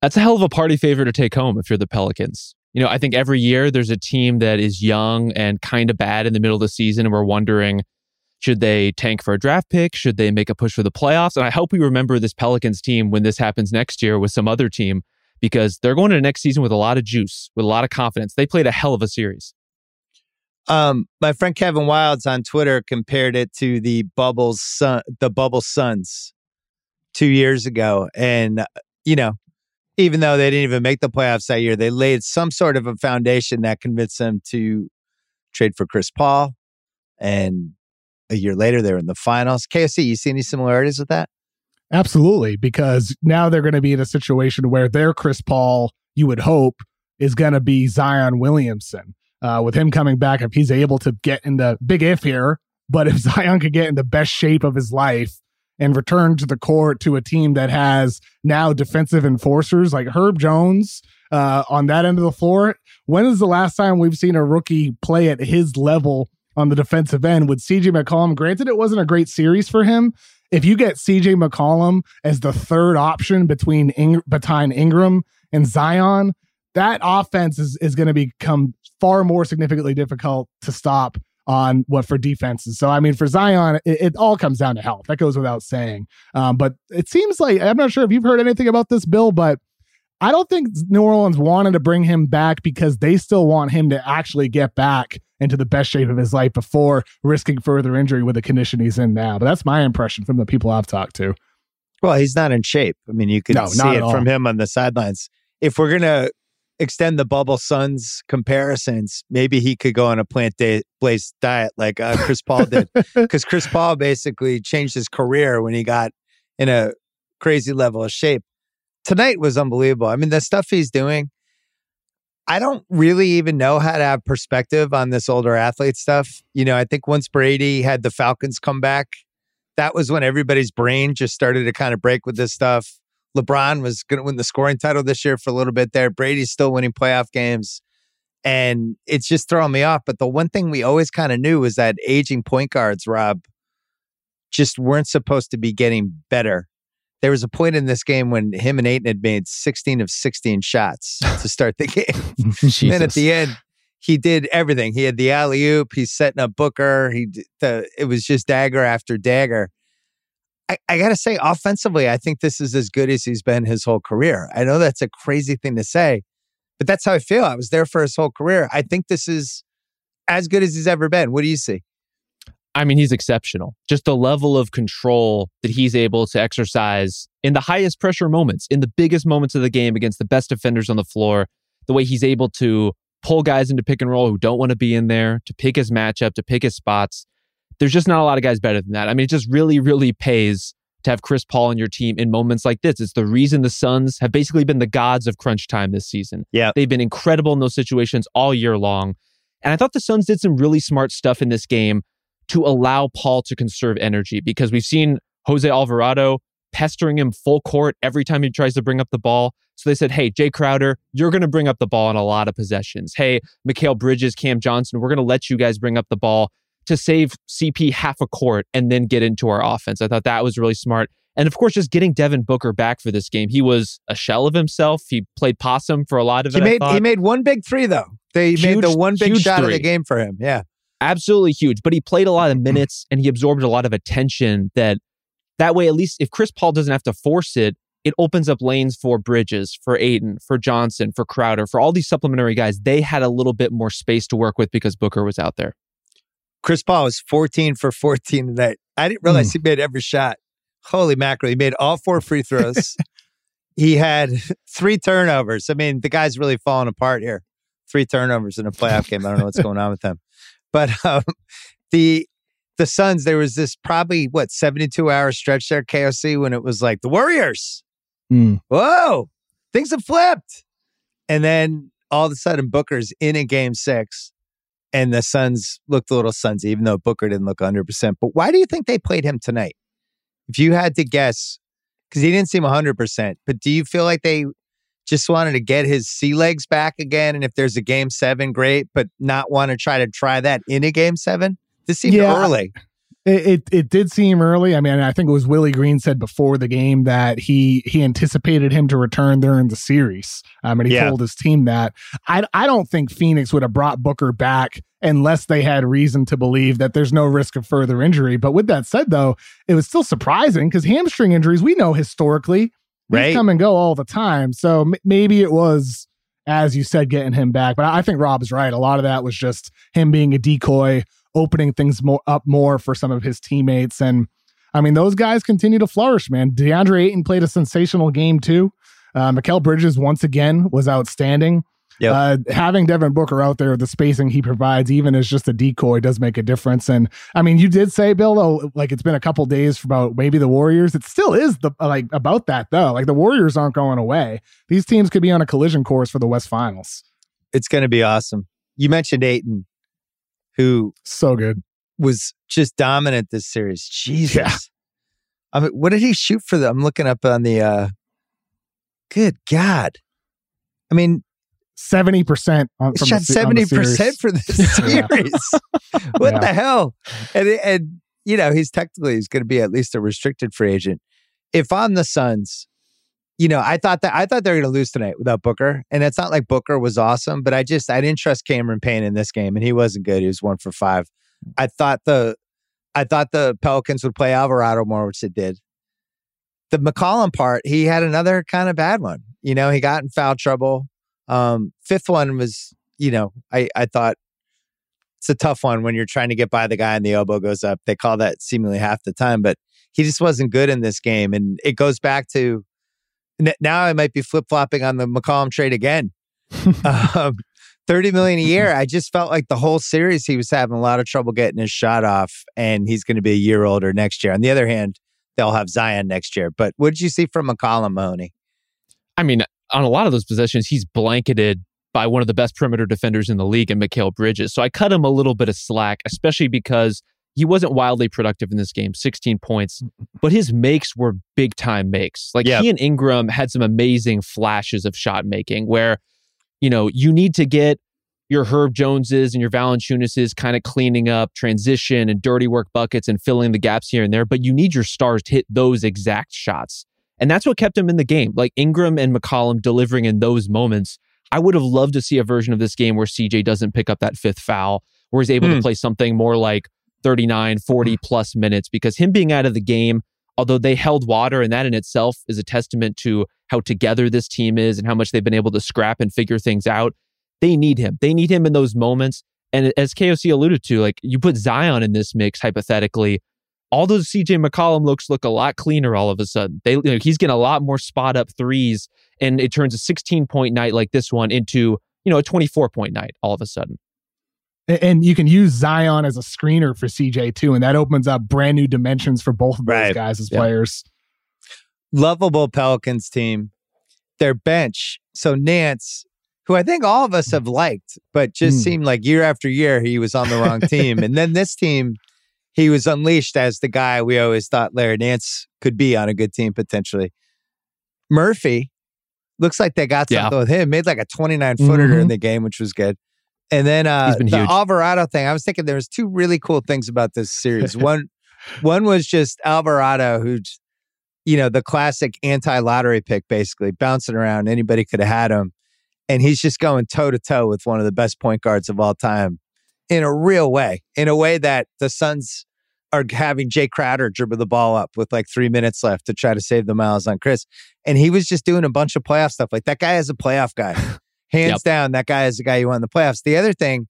That's a hell of a party favor to take home if you're the Pelicans. You know, I think every year there's a team that is young and kind of bad in the middle of the season, and we're wondering should they tank for a draft pick? Should they make a push for the playoffs? And I hope we remember this Pelicans team when this happens next year with some other team because they're going to the next season with a lot of juice, with a lot of confidence. They played a hell of a series. Um, my friend Kevin Wilds on Twitter compared it to the Bubbles sun, the Bubble Suns two years ago, and you know, even though they didn't even make the playoffs that year, they laid some sort of a foundation that convinced them to trade for Chris Paul, and a year later they were in the finals. KSC, you see any similarities with that? Absolutely, because now they're going to be in a situation where their Chris Paul, you would hope, is going to be Zion Williamson uh, with him coming back, if he's able to get in the big if here, but if Zion could get in the best shape of his life and return to the court to a team that has now defensive enforcers like Herb Jones uh, on that end of the floor, when is the last time we've seen a rookie play at his level on the defensive end with CJ McCollum? Granted, it wasn't a great series for him. If you get CJ McCollum as the third option between Ing- between Ingram and Zion, that offense is, is going to become far more significantly difficult to stop on what for defenses. So I mean, for Zion, it, it, all comes down to health. That goes without saying. Um, but it seems like I'm not sure if you've heard anything about this, Bill, but I don't think New Orleans wanted to bring him back because they still want him to actually get back into the best shape of his life before risking further injury with the condition he's in now. But that's my impression from the people I've talked to. Well, he's not in shape. I mean, you can no, see it from him on the sidelines. If we're gonna extend the bubble suns comparisons, maybe he could go on a plant based diet like uh, Chris Paul did. Because Chris Paul basically changed his career when he got in a crazy level of shape. Tonight was unbelievable. I mean, the stuff he's doing, I don't really even know how to have perspective on this older athlete stuff. You know, I think once Brady had the Falcons come back, that was when everybody's brain just started to kind of break with this stuff. LeBron was going to win the scoring title this year for a little bit there. Brady's still winning playoff games. And it's just throwing me off. But the one thing we always kind of knew was that aging point guards, Rob, just weren't supposed to be getting better. There was a point in this game when him and Ayton had made 16 of 16 shots to start the game. then at the end, he did everything. He had the alley oop. He's setting up Booker. He the, it was just dagger after dagger. I, I got to say, offensively, I think this is as good as he's been his whole career. I know that's a crazy thing to say, but that's how I feel. I was there for his whole career. I think this is as good as he's ever been. What do you see? I mean, he's exceptional. Just the level of control that he's able to exercise in the highest pressure moments, in the biggest moments of the game against the best defenders on the floor, the way he's able to pull guys into pick and roll who don't want to be in there, to pick his matchup, to pick his spots. There's just not a lot of guys better than that. I mean, it just really, really pays to have Chris Paul on your team in moments like this. It's the reason the Suns have basically been the gods of crunch time this season. Yeah. They've been incredible in those situations all year long. And I thought the Suns did some really smart stuff in this game to allow Paul to conserve energy because we've seen Jose Alvarado pestering him full court every time he tries to bring up the ball. So they said, hey, Jay Crowder, you're going to bring up the ball in a lot of possessions. Hey, Mikal Bridges, Cam Johnson, we're going to let you guys bring up the ball to save CP half a court and then get into our offense. I thought that was really smart. And of course, just getting Devin Booker back for this game. He was a shell of himself. He played possum for a lot of he it. Made, he made one big three, though. They Huge- made the one big shot of the game for him. Yeah. Absolutely huge. But he played a lot of mm-hmm. minutes and he absorbed a lot of attention. That that way, at least if Chris Paul doesn't have to force it, it opens up lanes for Bridges, for Ayton, for Johnson, for Crowder, for all these supplementary guys. They had a little bit more space to work with because Booker was out there. Chris Paul was 14 for 14 tonight. I didn't realize hmm. he made every shot. Holy mackerel. He made all four free throws. he had three turnovers. I mean, the guy's really falling apart here. Three turnovers in a playoff game. I don't know what's going on with them. But um, the the Suns, there was this probably what 72 hour stretch there, KOC, when it was like the Warriors. Mm. Whoa, things have flipped. And then all of a sudden, Booker's in a game six, and the Suns looked a little Sunsy, even though Booker didn't look 100%. But why do you think they played him tonight? If you had to guess, because he didn't seem 100%, but do you feel like they just wanted to get his sea legs back again? And if there's a game seven, great, but not want to try to try that in a game seven? This seemed Yeah. early. It, it it did seem early. I mean, I think it was Willie Green said before the game that he he anticipated him to return during the series. Um, and he Yeah. told his team that. I I don't think Phoenix would have brought Booker back unless they had reason to believe that there's no risk of further injury. But with that said, though, it was still surprising because hamstring injuries we know historically Right. come and go all the time. So m- maybe it was. As you said, getting him back, but I think Rob's right. A lot of that was just him being a decoy, opening things more up more for some of his teammates. And I mean, those guys continue to flourish, man. DeAndre Ayton played a sensational game too. Uh, Mikal Bridges once again was outstanding. Yep. Uh, having Devin Booker out there, the spacing he provides, even as just a decoy, does make a difference. And I mean, you did say, Bill, though, like it's been a couple days for about maybe the Warriors. It still is the like about that though. Like the Warriors aren't going away. These teams could be on a collision course for the West Finals. It's going to be awesome. You mentioned Ayton, who So good. was just dominant this series. Jesus. Yeah. I mean, what did he shoot for them? I'm looking up on the uh good God. I mean, Seventy percent on he shot the se- on the seventy percent for this series. what Yeah. the hell? And and you know, he's technically he's gonna be at least a restricted free agent. If I'm the Suns, you know, I thought that I thought they were gonna lose tonight without Booker. And it's not like Booker was awesome, but I just I didn't trust Cameron Payne in this game, and he wasn't good. He was one for five. I thought the I thought the Pelicans would play Alvarado more, which it did. The McCollum part, he had another kind of bad one. You know, he got in foul trouble. Um, fifth one was, you know, I I thought it's a tough one when you're trying to get by the guy and the elbow goes up. They call that seemingly half the time, but he just wasn't good in this game. And it goes back to n- now I might be flip flopping on the McCollum trade again. um, 30 million a year. I just felt like the whole series he was having a lot of trouble getting his shot off, and he's going to be a year older next year. On the other hand, they'll have Zion next year. But what did you see from McCollum Mahoney? I mean, on a lot of those possessions, he's blanketed by one of the best perimeter defenders in the league in Mikal Bridges. So I cut him a little bit of slack, especially because he wasn't wildly productive in this game, 16 points, but his makes were big time makes. Like Yeah. he and Ingram had some amazing flashes of shot making where, you know, you need to get your Herb Joneses and your Valanciunases kind of cleaning up transition and dirty work buckets and filling the gaps here and there, but you need your stars to hit those exact shots. And that's what kept him in the game. Like Ingram and McCollum delivering in those moments. I would have loved to see a version of this game where CJ doesn't pick up that fifth foul, where he's able Hmm. to play something more like 39, 40 plus minutes, because him being out of the game, although they held water, and that in itself is a testament to how together this team is and how much they've been able to scrap and figure things out. They need him. They need him in those moments. And as KOC alluded to, like you put Zion in this mix hypothetically, all those CJ McCollum looks look a lot cleaner all of a sudden. They you know, he's getting a lot more spot up threes, and it turns a 16 point night like this one into you know, a 24 point night all of a sudden. And you can use Zion as a screener for CJ too, and that opens up brand new dimensions for both of those Right. guys as Yep. players. lovable Pelicans team. Their bench. So Nance, who I think all of us have liked, but just Mm. seemed like year after year he was on the wrong team. and then this team, he was unleashed as the guy we always thought Larry Nance could be on a good team potentially. Murphy looks like they got Yeah. something with him. Made like a 29 footer Mhm. in the game, which was good. And then uh, the huge. Alvarado thing, I was thinking there was two really cool things about this series. one, one was just Alvarado, who's you know the classic anti-lottery pick, basically bouncing around. Anybody could have had him, and he's just going toe to toe with one of the best point guards of all time in a real way, in a way that the Suns are having Jay Crowder dribble the ball up with like three minutes left to try to save the miles on Chris, and he was just doing a bunch of playoff stuff. Like that guy is a playoff guy, hands Yep. down. That guy is the guy you want in the playoffs. The other thing,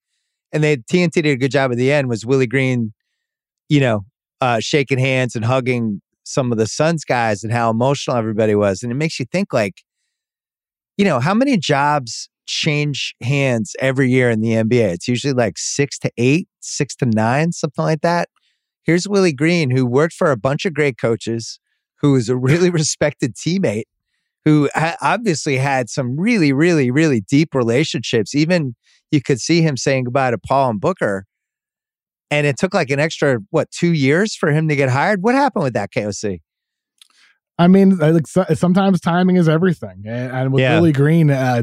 and they TNT did a good job at the end was Willie Green, you know, uh, shaking hands and hugging some of the Suns guys and how emotional everybody was. And it makes you think like, you know, how many jobs change hands every year in the NBA? It's usually like six to eight, six to nine, something like that. Here's Willie Green, who worked for a bunch of great coaches, who is a really respected teammate, who ha- obviously had some really, really, really deep relationships. Even you could see him saying goodbye to Paul and Booker. And it took like an extra, what, two years for him to get hired? What happened with that KOC? I mean, uh, like so, sometimes timing is everything, and, and with Yeah. Willie Green, uh,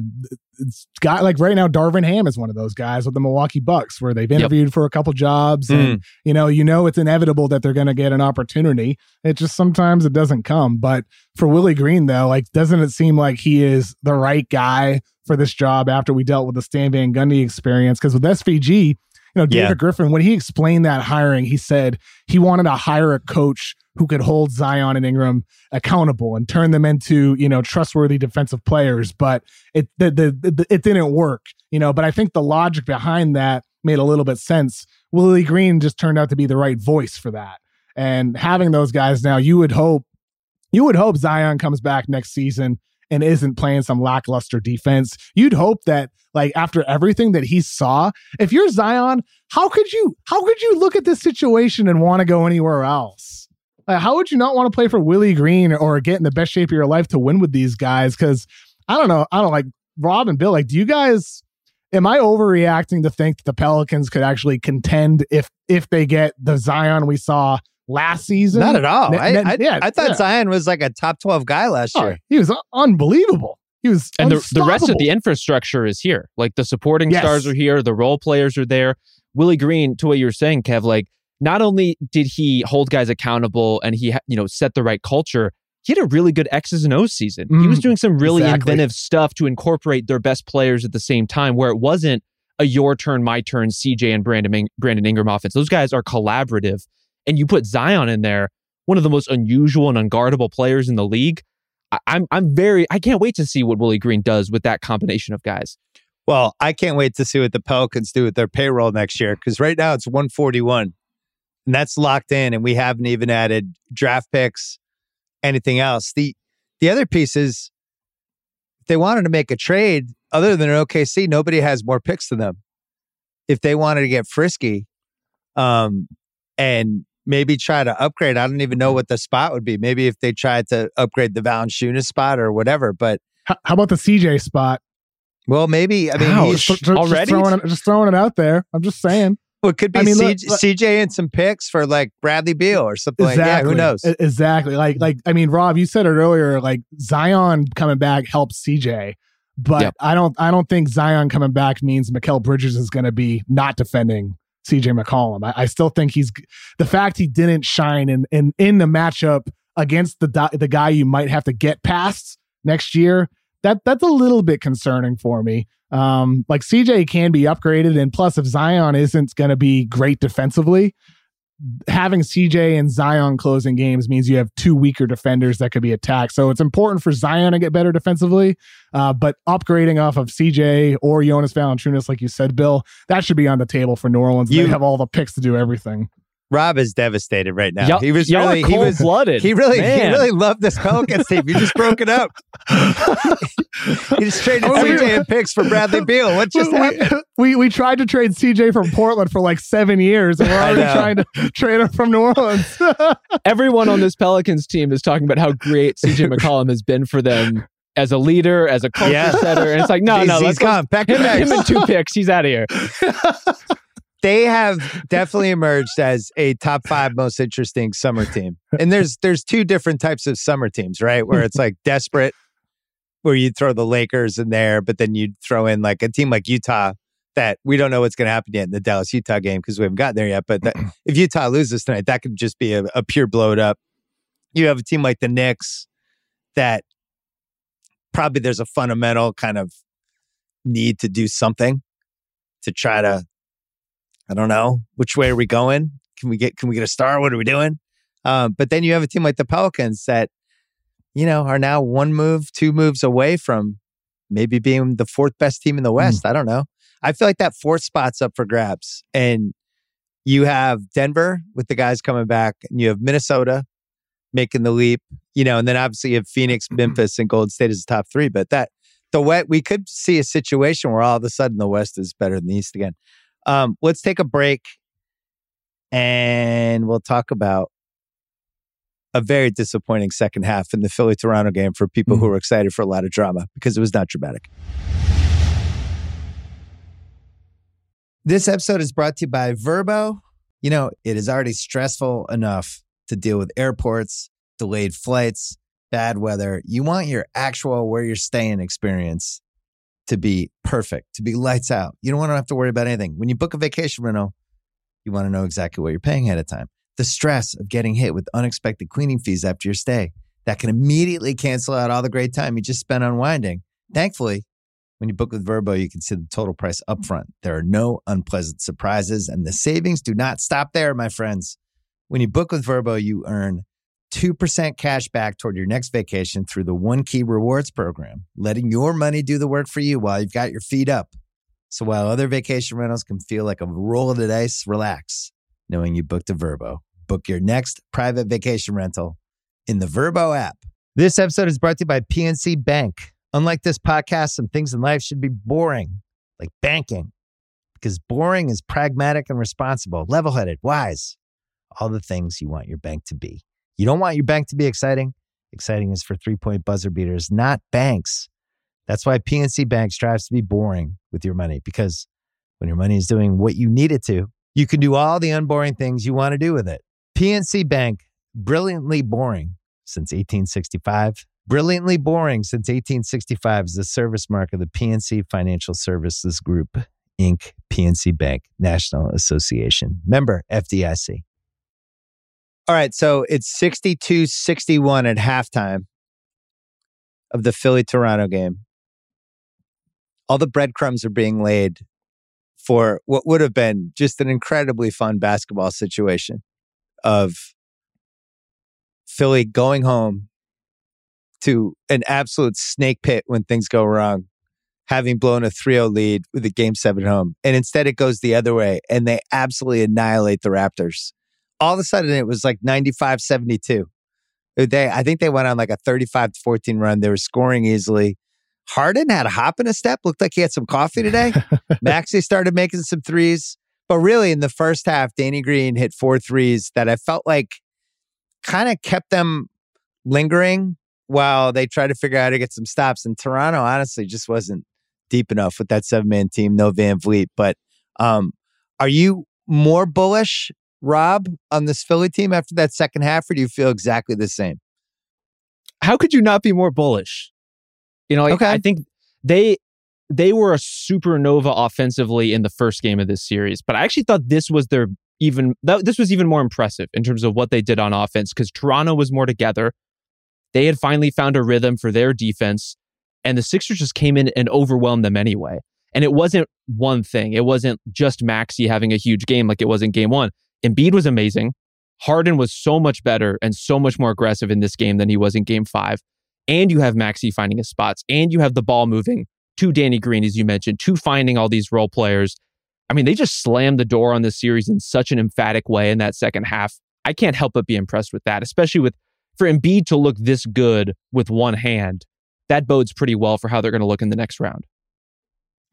it's got like right now, Darvin Ham is one of those guys with the Milwaukee Bucks, where they've interviewed for a couple jobs, and you know, you know, it's inevitable that they're going to get an opportunity. It just sometimes it doesn't come. But for Willie Green, though, like, doesn't it seem like he is the right guy for this job after we dealt with the Stan Van Gundy experience? Because with SVG, you know, David Yeah. Griffin, when he explained that hiring, he said he wanted to hire a coach who could hold Zion and Ingram accountable and turn them into you know trustworthy defensive players. But it the, the, the it didn't work, you know. But I think the logic behind that made a little bit sense. Willie Green just turned out to be the right voice for that, and having those guys now, you would hope you would hope Zion comes back next season and isn't playing some lackluster defense. You'd hope that like after everything that he saw, if you're Zion, how could you how could you look at this situation and want to go anywhere else? Like, how would you not want to play for Willie Green or get in the best shape of your life to win with these guys? Because I don't know, I don't like Rob and Bill. Like, do you guys? Am I overreacting to think that the Pelicans could actually contend if if they get the Zion we saw last season? Not at all. Ne- I, ne- I, yeah, I thought yeah. Zion was like a top 12 guy last Oh, year. he was unbelievable. He was And the, the rest of the infrastructure is here. Like the supporting Yes. stars are here, the role players are there. Willie Green, to what you were saying, Kev, like not only did he hold guys accountable and he, you know, set the right culture, he had a really good X's and O's season. he was Mm, doing some really exactly. inventive stuff to incorporate their best players at the same time, where it wasn't a your turn, my turn, CJ and Brandon, Brandon Ingram offense. Those guys are collaborative. And you put Zion in there, one of the most unusual and unguardable players in the league. I- I'm I'm very I can't wait to see what Willie Green does with that combination of guys. Well, I can't wait to see what the Pelicans do with their payroll next year because right now it's 141 and that's locked in, and we haven't even added draft picks, anything else. The the other piece is if they wanted to make a trade other than OKC, nobody has more picks than them. If they wanted to get frisky, um, and maybe try to upgrade, I don't even know what the spot would be. Maybe if they tried to upgrade the Valanciunas spot or whatever, but H- How about the CJ spot? well, maybe I mean Ouch. he's, Just, just Already? throwing it, just throwing it out there. I'm just saying. Well, it could be I mean, look, CJ, look- CJ and some picks for like Bradley Beal or something like that. Who knows? Exactly. Like, like I mean, Rob, you said it earlier. Like Zion coming back helps CJ, but Yep. I don't. I don't think Zion coming back means Mikal Bridges is going to be not defending CJ McCollum. I, I still think he's the fact he didn't shine in in in the matchup against the the guy you might have to get past next year. That that's a little bit concerning for me. Um, like CJ can be upgraded, and plus, if Zion isn't going to be great defensively, having CJ and Zion closing games means you have two weaker defenders that could be attacked. So it's important for Zion to get better defensively, uh, but upgrading off of CJ or Jonas Valanciunas, like you said, Bill, that should be on the table for New Orleans. You- they have all the picks to do everything. Rob is devastated right now. Y'all- he was really he was cold-blooded. he really he really loved this Pelicans team. You just broke it up. You just traded Oh, we- CJ and picks for Bradley Beal. What just we, happened? we we tried to trade CJ from Portland for like seven years, and we're already trying to trade him from New Orleans. Everyone on this Pelicans team is talking about how great CJ McCollum has been for them as a leader, as a culture Yeah. setter. And it's like, no, he's, no, he's let's gone. Pack him, him and two picks. He's out of here. They have definitely emerged as a top five most interesting summer team. And there's there's two different types of summer teams, right? Where it's like desperate, where you throw the Lakers in there, but then you throw in like a team like Utah that we don't know what's going to happen yet in the Dallas Utah game because we haven't gotten there yet. But that, if Utah loses tonight, that could just be a, a pure blowed up. You have a team like the Knicks that probably there's a fundamental kind of need to do something to try to I don't know which way are we going. Can we get can we get a star? What are we doing? Um, but then you have a team like the Pelicans that you know are now one move, two moves away from maybe being the fourth best team in the West. I don't know. I feel like that fourth spot's up for grabs, and you have Denver with the guys coming back, and you have Minnesota making the leap. You know, and then obviously you have Phoenix, Memphis, and Golden State as the top three. But that the West, we could see a situation where all of a sudden the West is better than the East again. Um, let's take a break and we'll talk about a very disappointing second half in the Philly Toronto game for people who were excited for a lot of drama because it was not dramatic. This episode is brought to you by Vrbo. You know, it is already stressful enough to deal with airports, delayed flights, bad weather. You want your actual where you're staying experience to be perfect, to be lights out. You don't want to have to worry about anything. When you book a vacation rental, you want to know exactly what you're paying ahead of time. The stress of getting hit with unexpected cleaning fees after your stay that can immediately cancel out all the great time you just spent unwinding. Thankfully, when you book with Vrbo, you can see the total price upfront. There are no unpleasant surprises, and the savings do not stop there, my friends. When you book with Vrbo, you earn 2% cash back toward your next vacation through the One Key Rewards program, letting your money do the work for you while you've got your feet up. So while other vacation rentals can feel like a roll of the dice, relax knowing you booked a Vrbo. Book your next private vacation rental in the Vrbo app. This episode is brought to you by PNC Bank. Unlike this podcast, some things in life should be boring, like banking, because boring is pragmatic and responsible, level headed, wise, all the things you want your bank to be. You don't want your bank to be exciting. Exciting is for three point buzzer beaters, not banks. That's why PNC Bank strives to be boring with your money because when your money is doing what you need it to, you can do all the unboring things you want to do with it. PNC Bank, brilliantly boring since 1865. Brilliantly boring since 1865 is the service mark of the PNC Financial Services Group, Inc., PNC Bank, National Association. Member FDIC. All right, so it's 62 61 at halftime of the Philly Toronto game. All the breadcrumbs are being laid for what would have been just an incredibly fun basketball situation of Philly going home to an absolute snake pit when things go wrong, having blown a 3 0 lead with a game seven home. And instead, it goes the other way and they absolutely annihilate the Raptors. All of a sudden, it was like 95 72. They, I think they went on like a 35 to 14 run. They were scoring easily. Harden had a hop in a step, looked like he had some coffee today. Maxey started making some threes. But really, in the first half, Danny Green hit four threes that I felt like kind of kept them lingering while they tried to figure out how to get some stops. And Toronto, honestly, just wasn't deep enough with that seven man team, no VanVleet. But um, are you more bullish, Rob, on this Philly team after that second half, or do you feel exactly the same? How could you not be more bullish? You know, like, Okay. I think they they were a supernova offensively in the first game of this series, but I actually thought this was their even that, this was even more impressive in terms of what they did on offense because Toronto was more together. They had finally found a rhythm for their defense, and the Sixers just came in and overwhelmed them anyway. And it wasn't one thing. It wasn't just Maxey having a huge game like it was in game one. Embiid was amazing. Harden was so much better and so much more aggressive in this game than he was in game five. And you have Maxey finding his spots, and you have the ball moving to Danny Green, as you mentioned, to finding all these role players. I mean, they just slammed the door on this series in such an emphatic way in that second half. I can't help but be impressed with that, especially with for Embiid to look this good with one hand. That bodes pretty well for how they're going to look in the next round.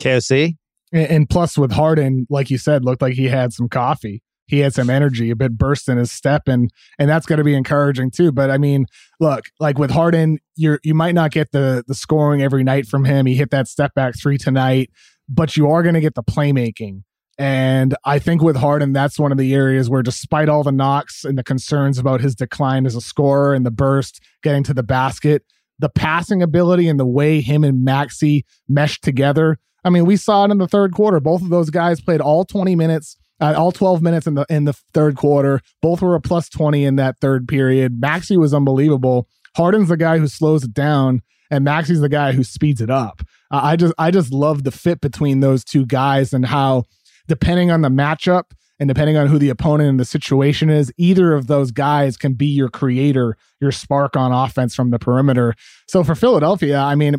KOC? And, and plus, with Harden, like you said, looked like he had some coffee. He had some energy, a bit burst in his step, and and that's going to be encouraging too. But I mean, look, like with Harden, you're you might not get the the scoring every night from him. He hit that step back three tonight, but you are going to get the playmaking. And I think with Harden, that's one of the areas where, despite all the knocks and the concerns about his decline as a scorer and the burst getting to the basket, the passing ability and the way him and Maxey meshed together. I mean, we saw it in the third quarter. Both of those guys played all 20 minutes, uh, all 12 minutes in the in the third quarter. Both were a plus 20 in that third period. Maxey was unbelievable. Harden's the guy who slows it down, and Maxey's the guy who speeds it up. Uh, I just I just love the fit between those two guys and how depending on the matchup and depending on who the opponent and the situation is, either of those guys can be your creator, your spark on offense from the perimeter. So for Philadelphia, I mean,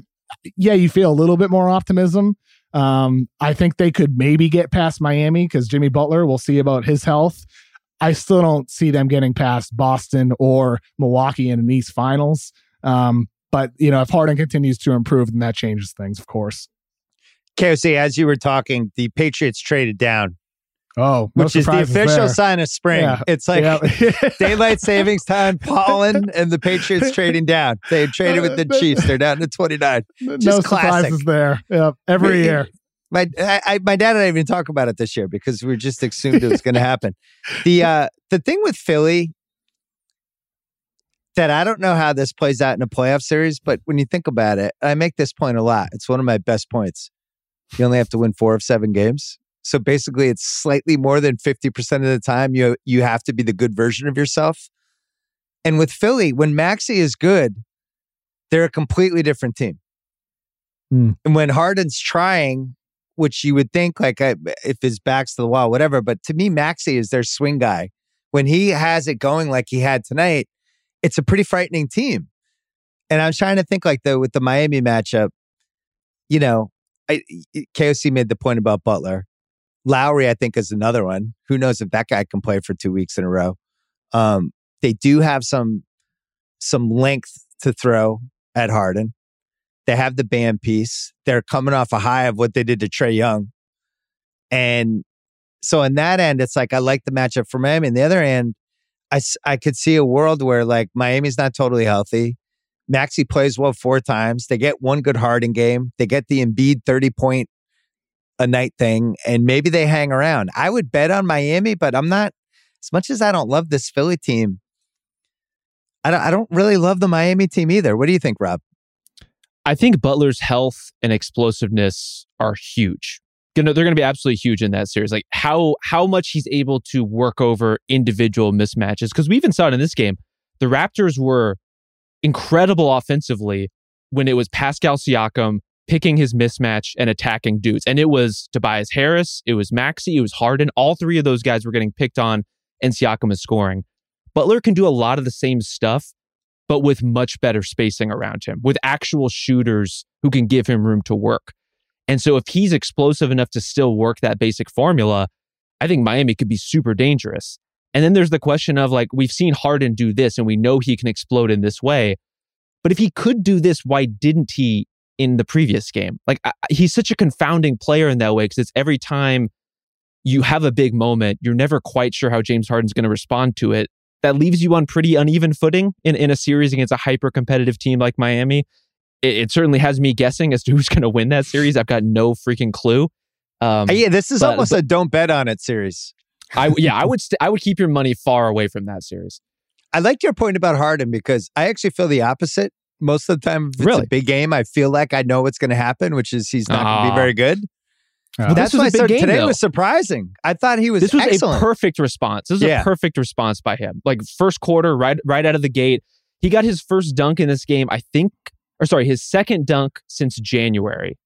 yeah, you feel a little bit more optimism. Um, I think they could maybe get past Miami because Jimmy Butler, we'll see about his health. I still don't see them getting past Boston or Milwaukee in the East Finals. Um, but you know, if Harden continues to improve, then that changes things, of course. KOC, as you were talking, the Patriots traded down. Oh, no which is the official there. sign of spring. Yeah. It's like Yeah. daylight savings time, pollen, and the Patriots trading down. They traded with the Chiefs. They're down to 29. no Just classic. surprises there. Yep, every year. My I, I, my dad and I didn't even talk about it this year because we just assumed it was going to happen. The uh, the thing with Philly that I don't know how this plays out in a playoff series, but when you think about it, I make this point a lot. It's one of my best points. You only have to win four of seven games. So basically, it's slightly more than 50% of the time you, you have to be the good version of yourself. And with Philly, when Maxey is good, they're a completely different team. Hmm. And when Harden's trying, which you would think like I, if his back's to the wall, whatever, but to me, Maxey is their swing guy. When he has it going like he had tonight, it's a pretty frightening team. And I'm trying to think like the with the Miami matchup, you know, I, KOC made the point about Butler. Lowry, I think, is another one. Who knows if that guy can play for two weeks in a row? Um, they do have some some length to throw at Harden. They have the band piece. They're coming off a high of what they did to Trae Young, and so in that end, it's like I like the matchup for Miami. On the other end, I I could see a world where like Miami's not totally healthy. Maxey plays well four times. They get one good Harden game. They get the Embiid 30 point a night thing, and maybe they hang around. I would bet on Miami, but I'm not, as much as I don't love this Philly team, I don't, I don't really love the Miami team either. What do you think, Rob? I think Butler's health and explosiveness are huge. Gonna, they're going to be absolutely huge in that series. Like how how much he's able to work over individual mismatches. Because we even saw it in this game. The Raptors were incredible offensively when it was Pascal Siakam picking his mismatch and attacking dudes. And it was Tobias Harris, it was Maxey, it was Harden. All three of those guys were getting picked on, and Siakam is scoring. Butler can do a lot of the same stuff, but with much better spacing around him, with actual shooters who can give him room to work. And so if he's explosive enough to still work that basic formula, I think Miami could be super dangerous. And then there's the question of like, we've seen Harden do this and we know he can explode in this way. But if he could do this, why didn't he in the previous game? Like, I, he's such a confounding player in that way because it's every time you have a big moment, you're never quite sure how James Harden's going to respond to it. That leaves you on pretty uneven footing in, in a series against a hyper competitive team like Miami. It, it certainly has me guessing as to who's going to win that series. I've got no freaking clue. Um, yeah, this is but- almost a don't bet on it series. I yeah, I would st- I would keep your money far away from that series. I like your point about Harden because I actually feel the opposite. Most of the time, if it's Really? a big game, I feel like I know what's going to happen, which is he's not going to be ah. very good. Well, That's why I said game, today though. was surprising. I thought he was this was excellent. a perfect response. This was Yeah. a perfect response by him. Like first quarter, right right out of the gate, he got his first dunk in this game. I think, or sorry, his second dunk since January.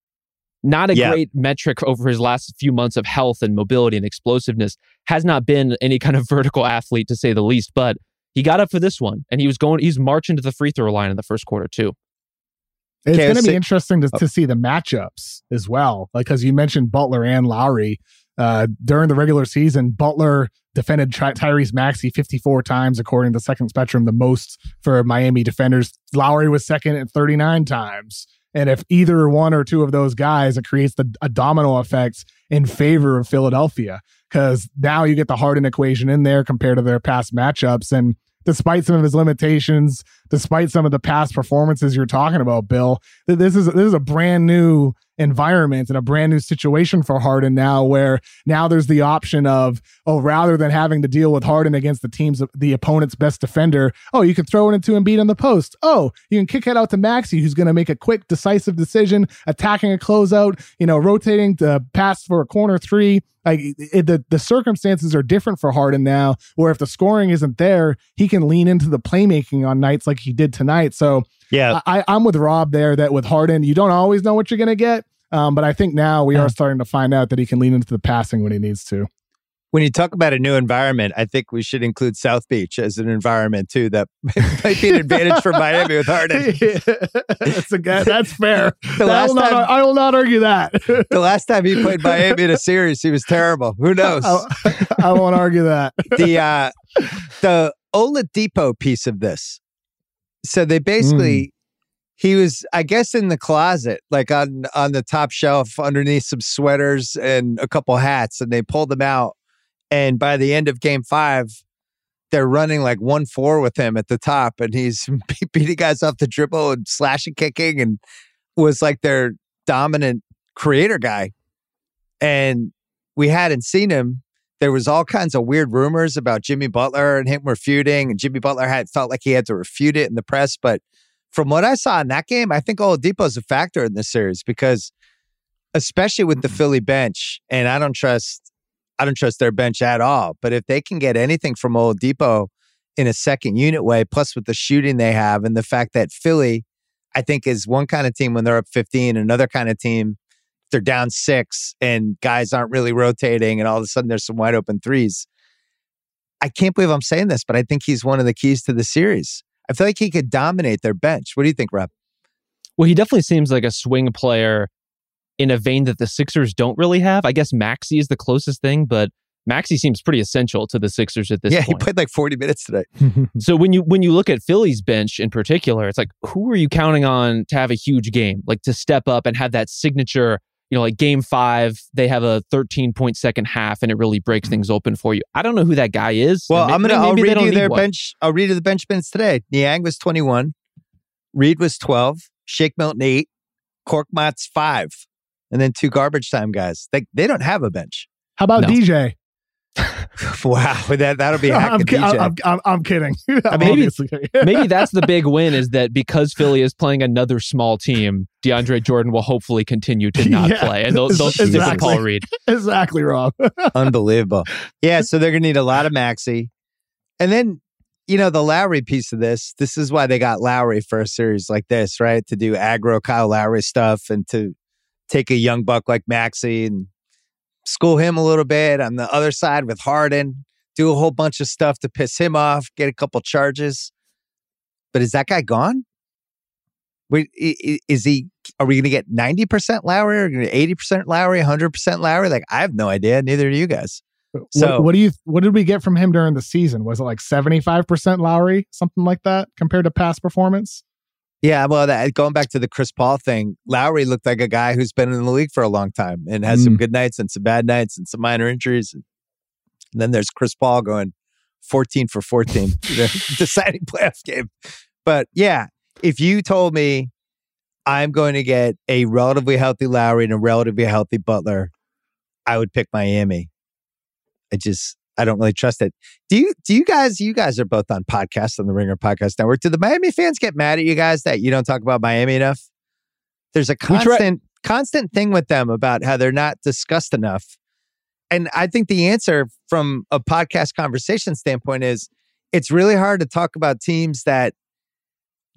Not a Yeah. great metric over his last few months of health and mobility and explosiveness. Has not been any kind of vertical athlete to say the least, but he got up for this one and he was going. He's marching to the free throw line in the first quarter too. It's Okay, going to be interesting to, to see the matchups as well. Like, because you mentioned Butler and Lowry. Uh, during the regular season, Butler defended Ty- Tyrese Maxey 54 times, according to Second Spectrum, the most for Miami defenders. Lowry was second at 39 times. And if either one or two of those guys, it creates the, a domino effect in favor of Philadelphia because now you get the Harden equation in there compared to their past matchups. And despite some of his limitations, despite some of the past performances you're talking about, Bill, this is this is a brand new environment and a brand new situation for Harden now, where now there's the option of, oh, rather than having to deal with Harden against the team's the opponent's best defender, oh, you can throw it into Embiid on the post. Oh, you can kick it out to Maxey, who's going to make a quick, decisive decision, attacking a closeout, you know, rotating to pass for a corner three. Like it, the the circumstances are different for Harden now, where if the scoring isn't there, he can lean into the playmaking on nights like he did tonight. So Yeah. I, I'm with Rob there that with Harden, you don't always know what you're going to get. Um, but I think now we are starting to find out that he can lean into the passing when he needs to. When you talk about a new environment, I think we should include South Beach as an environment too. That might be an advantage for Miami with Harden. that's, a, that's fair. The I, last will not, time- I will not argue that. The last time he played Miami in a series, he was terrible. Who knows? I, I won't argue that. the uh the Oladipo piece of this. So they basically mm. he was I guess in the closet like on on the top shelf underneath some sweaters and a couple hats and they pulled them out and by the end of game 5 they're running like 1-4 with him at the top and he's beating guys off the dribble and slashing kicking and was like their dominant creator guy. And we hadn't seen him there was all kinds of weird rumors about Jimmy Butler and him refuting, and Jimmy Butler had felt like he had to refute it in the press. But from what I saw in that game, I think Oladipo's a factor in this series because, especially with the mm-hmm. Philly bench, and I don't trust, I don't trust their bench at all. But if they can get anything from Oladipo in a second unit way, plus with the shooting they have, and the fact that Philly, I think, is one kind of team when they're up 15, another kind of team they're down six and guys aren't really rotating and all of a sudden there's some wide open threes. I can't believe I'm saying this, but I think he's one of the keys to the series. I feel like he could dominate their bench. What do you think, Rob? Well, he definitely seems like a swing player in a vein that the Sixers don't really have. I guess Maxey is the closest thing, but Maxey seems pretty essential to the Sixers at this point. yeah, he played like 40 minutes today. So when you when you look at Philly's bench in particular, it's like who are you counting on to have a huge game, like to step up and have that signature? You know, like Game Five, they have a 13 point second half, and it really breaks things open for you. I don't know who that guy is. Well, and I'm gonna. I'll maybe they read you need their one. bench. I'll read you the bench minutes today. Niang was 21, Reed was 12, Shake Milton eight, Korkmaz five, and then two garbage time guys. They they don't have a bench. How about No. DJ? wow, that that'll be I'm, ki- I'm, I'm, I'm kidding. I'm maybe- kidding. Maybe that's the big win is that because Philly is playing another small team, DeAndre Jordan will hopefully continue to not Yeah, play, and they'll, they'll stick with exactly. Paul Reed. exactly, Rob. Unbelievable. Yeah, so they're gonna need a lot of Maxey. And then, you know, the Lowry piece of this, this is why they got Lowry for a series like this, right? To do aggro Kyle Lowry stuff and to take a young buck like Maxey and school him a little bit on the other side with Harden, do a whole bunch of stuff to piss him off, get a couple charges. But is that guy gone? Wait, i- i- is he? Are we going to get ninety percent Lowry or eighty percent Lowry, hundred percent Lowry? Like I have no idea. Neither do you guys. So- what, what do you? What did we get from him during the season? Was it like seventy five percent Lowry, something like that, compared to past performance? Yeah, well, that, uh, going back to the Chris Paul thing, Lowry looked like a guy who's been in the league for a long time and has some mm. good nights and some bad nights and some minor injuries. And then there's Chris Paul going 14 for 14, you know, deciding playoff game. But yeah, if you told me I'm going to get a relatively healthy Lowry and a relatively healthy Butler, I would pick Miami. I just I don't really trust it. Do you do you guys you guys are both on podcasts on the Ringer Podcast Network. Do the Miami fans get mad at you guys that you don't talk about Miami enough? There's a constant constant thing with them about how they're not discussed enough. And I think the answer from a podcast conversation standpoint is it's really hard to talk about teams that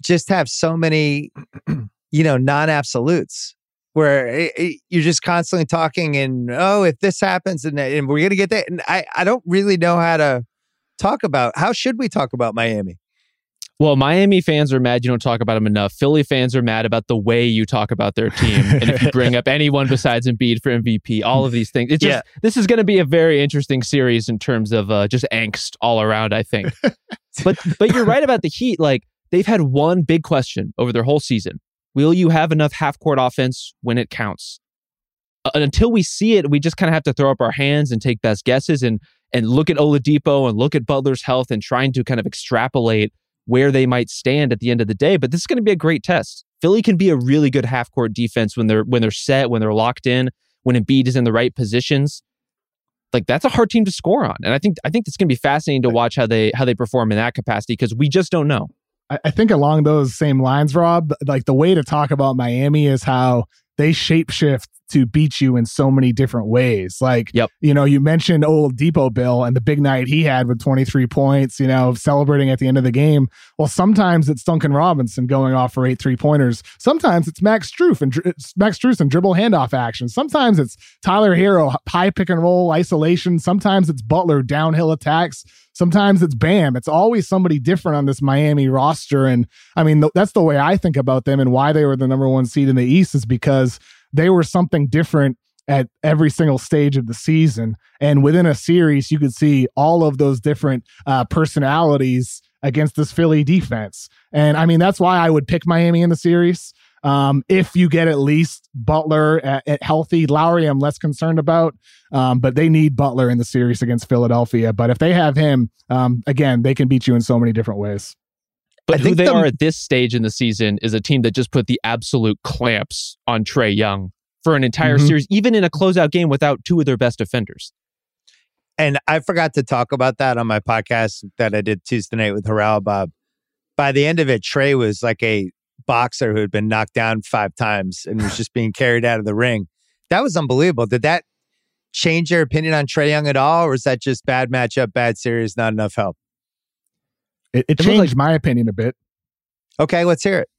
just have so many, you know, non-absolutes where it, it- you're just constantly talking and oh, if this happens and, and we're gonna get that. And I I don't really know how to talk about how should we talk about Miami. Well, Miami fans are mad you don't talk about them enough. Philly fans are mad about the way you talk about their team. and if you bring up anyone besides Embiid for MVP, all of these things. It's just, yeah. this is going to be a very interesting series in terms of uh, just angst all around, I think. but but you're right about the Heat. Like they've had one big question over their whole season. Will you have enough half court offense when it counts? Uh, until we see it, we just kind of have to throw up our hands and take best guesses and and look at Oladipo and look at Butler's health and trying to kind of extrapolate where they might stand at the end of the day. But this is going to be a great test. Philly can be a really good half court defense when they're when they're set, when they're locked in, when Embiid is in the right positions. Like that's a hard team to score on, and I think I think it's going to be fascinating to watch how they how they perform in that capacity because we just don't know. I think along those same lines, Rob, like the way to talk about Miami is how they shapeshift to beat you in so many different ways. Like, yep. you know, you mentioned Oladipo Bill and the big night he had with 23 points, you know, celebrating at the end of the game. Well, sometimes it's Duncan Robinson going off for eight three pointers. Sometimes it's Max Strus and Max Strus and dribble handoff action. Sometimes it's Tyler Herro high pick and roll isolation. Sometimes it's Butler downhill attacks. Sometimes it's Bam. It's always somebody different on this Miami roster. And I mean, th- that's the way I think about them and why they were the number one seed in the East is because they were something different at every single stage of the season. And within a series, you could see all of those different uh, personalities against this Philly defense. And I mean, that's why I would pick Miami in the series. Um, if you get at least Butler at, at healthy, Lowry, I'm less concerned about. Um, but they need Butler in the series against Philadelphia. But if they have him, um, again, they can beat you in so many different ways. But I who they the, are at this stage in the season is a team that just put the absolute clamps on Trae Young for an entire mm-hmm. series, even in a closeout game without two of their best defenders. And I forgot to talk about that on my podcast that I did Tuesday night with Harrell Bob. By the end of it, Trae was like a boxer who had been knocked down five times and was just being carried out of the ring. That was unbelievable. Did that change your opinion on Trae Young at all, or is that just bad matchup, bad series, not enough help? It, it, it changed like, my opinion a bit. Okay, let's hear it.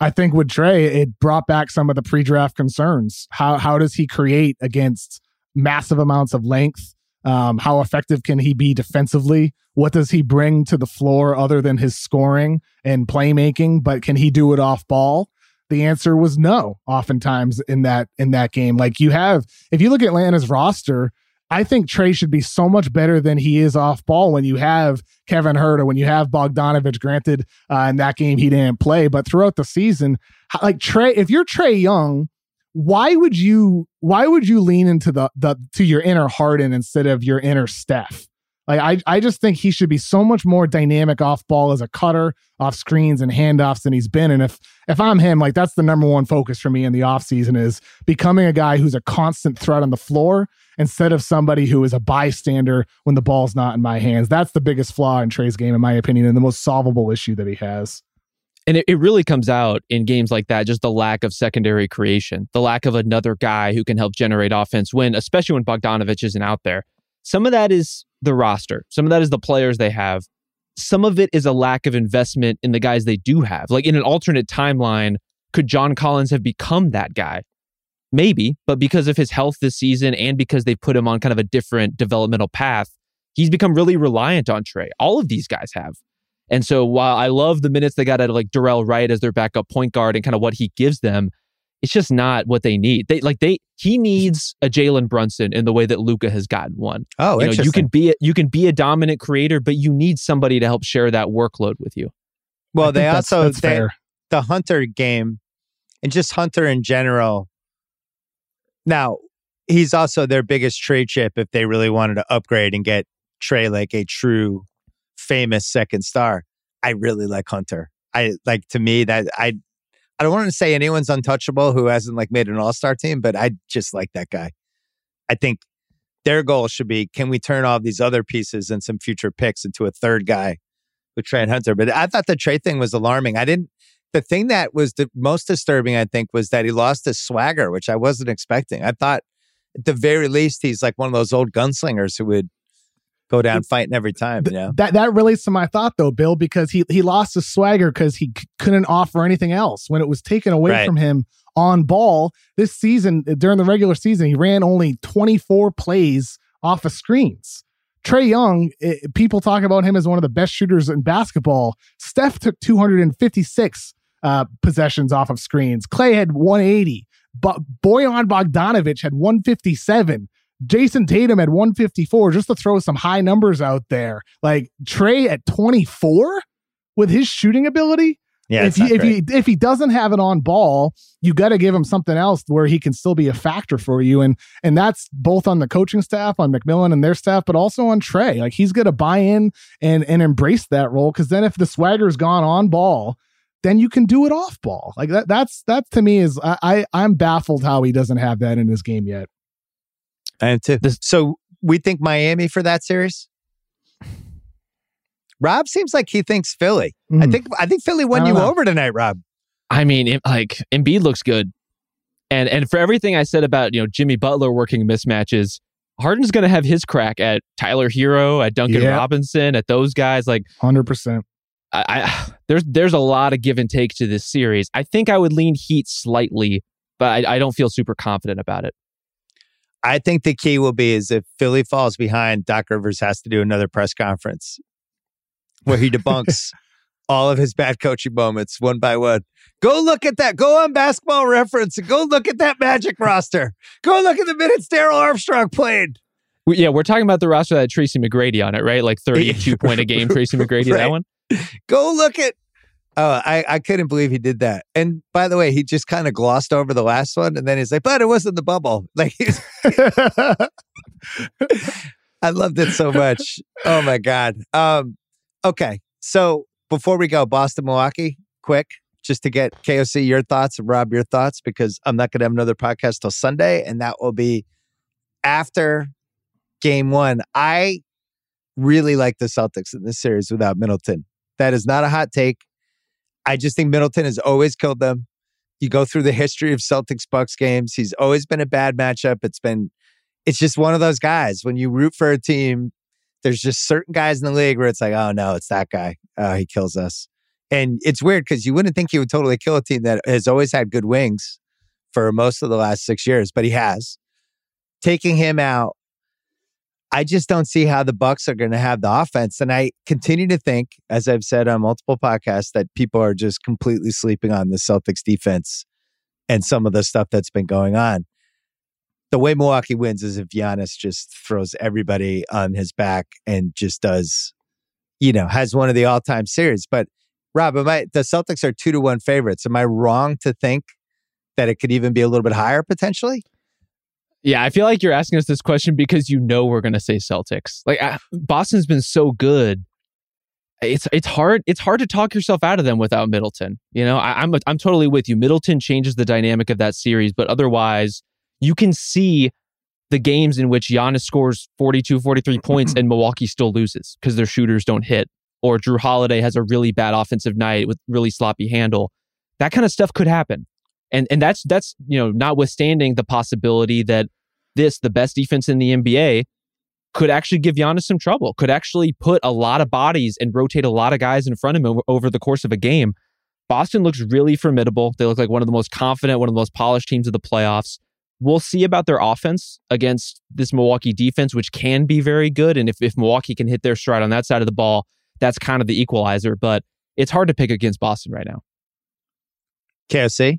I think with Trae, it brought back some of the pre-draft concerns. How how does he create against massive amounts of length? Um, how effective can he be defensively? What does he bring to the floor other than his scoring and playmaking? But can he do it off ball? The answer was no. Oftentimes in that in that game, like you have, if you look at Atlanta's roster, I think Trae should be so much better than he is off ball when you have Kevin Huerter, when you have Bogdanovich. Granted, uh, in that game he didn't play, but throughout the season, like Trae, if you're Trae Young, why would you why would you lean into the the to your inner Harden instead of your inner Steph? Like I, I just think he should be so much more dynamic off ball as a cutter, off screens and handoffs than he's been. And if if I'm him, like that's the number one focus for me in the offseason is becoming a guy who's a constant threat on the floor instead of somebody who is a bystander when the ball's not in my hands. That's the biggest flaw in Trae's game, in my opinion, and the most solvable issue that he has. And it, it really comes out in games like that, just the lack of secondary creation, the lack of another guy who can help generate offense when, especially when Bogdanovich isn't out there. Some of that is the roster. Some of that is the players they have. Some of it is a lack of investment in the guys they do have. Like in an alternate timeline, could John Collins have become that guy? Maybe, but because of his health this season and because they put him on kind of a different developmental path, he's become really reliant on Trae. All of these guys have. And so while I love the minutes they got out of like Delon Wright as their backup point guard and kind of what he gives them, it's just not what they need. They like they he needs a Jalen Brunson in the way that Luka has gotten one. Oh, you know, you can be a, you can be a dominant creator, but you need somebody to help share that workload with you. Well, they also that's, they, the Hunter game and just Hunter in general. Now he's also their biggest trade chip if they really wanted to upgrade and get Trae like a true famous second star. I really like Hunter. I like to me that I I don't want to say anyone's untouchable who hasn't like made an all-star team, but I just like that guy. I think their goal should be can we turn all these other pieces and some future picks into a third guy with Trent Hunter? But I thought the trade thing was alarming. I didn't the thing that was the most disturbing, I think, was that he lost his swagger, which I wasn't expecting. I thought at the very least he's like one of those old gunslingers who would go down fighting every time. You know? That that relates to my thought though, Bill, because he he lost his swagger because he c- couldn't offer anything else when it was taken away right. from him on ball this season uh, during the regular season. He ran only 24 plays off of screens. Trae Young, it, people talk about him as one of the best shooters in basketball. Steph took 256 uh, possessions off of screens. Klay had 180. But Bojan Bogdanovich had 157. Jayson Tatum had 154, just to throw some high numbers out there. Like Trae at 24 with his shooting ability. Yeah, if he if he if he doesn't have it on ball, you got to give him something else where he can still be a factor for you, and and that's both on the coaching staff, on McMillan and their staff, but also on Trae. Like he's got to buy in and and embrace that role because then if the swagger's gone on ball, then you can do it off ball. Like that. That's that to me is I, I I'm baffled how he doesn't have that in his game yet. I am too. So we think Miami for that series. Rob seems like he thinks Philly. Mm. I think I think Philly won you know. over tonight, Rob. I mean, it, like Embiid looks good, and and for everything I said about you know Jimmy Butler working mismatches, Harden's going to have his crack at Tyler Herro, at Duncan yeah. Robinson, at those guys. Like hundred percent. I, I, there's there's a lot of give and take to this series. I think I would lean Heat slightly, but I, I don't feel super confident about it. I think the key will be is if Philly falls behind, Doc Rivers has to do another press conference where he debunks all of his bad coaching moments one by one. Go look at that. Go on basketball reference and go look at that magic roster. Go look at the minutes Darrell Armstrong played. Yeah, we're talking about the roster that had Tracy McGrady on it, right? Like 32 point a game, Tracy McGrady, right. that one? Go look at. Oh, I, I couldn't believe he did that. And by the way, he just kind of glossed over the last one. And then he's like, but it wasn't the bubble. Like, I loved it so much. Oh my God. Um, Okay. So before we go, Boston, Milwaukee, quick, just to get KOC your thoughts and Rob your thoughts, because I'm not going to have another podcast till Sunday, and that will be after game one. I really like the Celtics in this series without Middleton. That is not a hot take. I just think Middleton has always killed them. You go through the history of Celtics Bucks games, he's always been a bad matchup. It's been, it's just one of those guys. When you root for a team, there's just certain guys in the league where it's like, oh no, it's that guy. Oh, he kills us. And it's weird because you wouldn't think he would totally kill a team that has always had good wings for most of the last six years, but he has. Taking him out, I just don't see how the Bucks are going to have the offense. And I continue to think, as I've said on multiple podcasts, that people are just completely sleeping on the Celtics defense and some of the stuff that's been going on the way Milwaukee wins is if Giannis just throws everybody on his back and just does, you know, has one of the all time series. But Rob, am I, the Celtics are two to one favorites. Am I wrong to think that it could even be a little bit higher potentially? Yeah, I feel like you're asking us this question because you know we're going to say Celtics. Like uh, Boston's been so good. It's it's hard it's hard to talk yourself out of them without Middleton. You know, I, I'm I'm totally with you. Middleton changes the dynamic of that series, but otherwise, you can see the games in which Giannis scores 42, 43 points and Milwaukee still loses because their shooters don't hit, or Jrue Holiday has a really bad offensive night with really sloppy handle. That kind of stuff could happen. And and that's that's you know notwithstanding the possibility that this the best defense in the NBA could actually give Giannis some trouble. Could actually put a lot of bodies and rotate a lot of guys in front of him over the course of a game. Boston looks really formidable. They look like one of the most confident, one of the most polished teams of the playoffs. We'll see about their offense against this Milwaukee defense, which can be very good. And if, if Milwaukee can hit their stride on that side of the ball, that's kind of the equalizer. But it's hard to pick against Boston right now. KOC?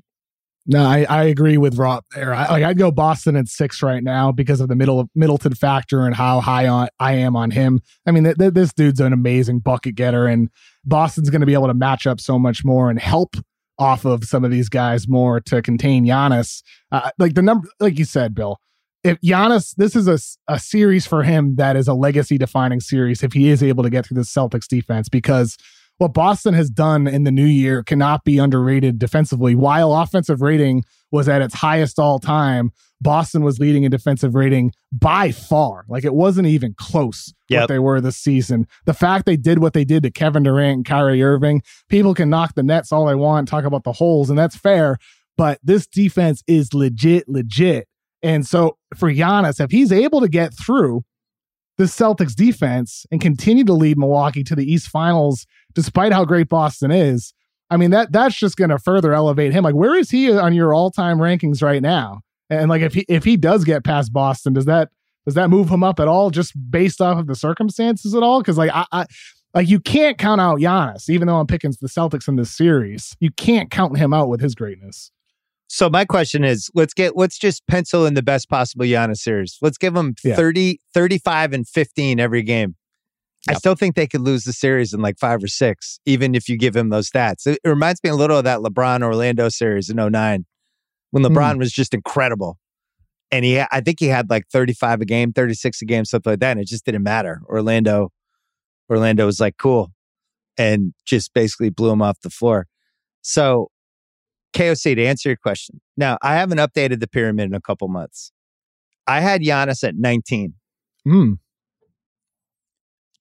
No, I, I agree with Rob there. I, like I'd go Boston at six right now because of the middle Middleton factor and how high on I am on him. I mean, th- th- this dude's an amazing bucket getter, and Boston's going to be able to match up so much more and help off of some of these guys more to contain Giannis. Uh, like the number, like you said, Bill, if Giannis, this is a, a series for him that is a legacy defining series if he is able to get through the Celtics defense because what Boston has done in the new year cannot be underrated defensively. While offensive rating was at its highest all time, Boston was leading in defensive rating by far. Like it wasn't even close yep. what they were this season. The fact they did what they did to Kevin Durant and Kyrie Irving, people can knock the nets all they want, talk about the holes, and that's fair. But this defense is legit, legit. And so for Giannis, if he's able to get through the Celtics defense and continue to lead Milwaukee to the East Finals, despite how great Boston is, I mean that that's just going to further elevate him. Like, where is he on your all time rankings right now? And like, if he if he does get past Boston, does that Does that move him up at all, just based off of the circumstances at all? Because like I, I like you can't count out Giannis, even though I'm picking the Celtics in this series. You can't count him out with his greatness. So my question is, let's get let's just pencil in the best possible Giannis series. Let's give him Yeah. 30, 35 and 15 every game. I still think they could lose the series in like five or six, even if you give him those stats. It, it reminds me a little of that LeBron Orlando series in 09 when Hmm. LeBron was just incredible. And he, I think he had like 35 a game, 36 a game, something like that. And it just didn't matter. Orlando, Orlando was like, cool. And just basically blew him off the floor. So KOC, to answer your question. Now, I haven't updated the pyramid in a couple months. I had Giannis at 19, Hmm.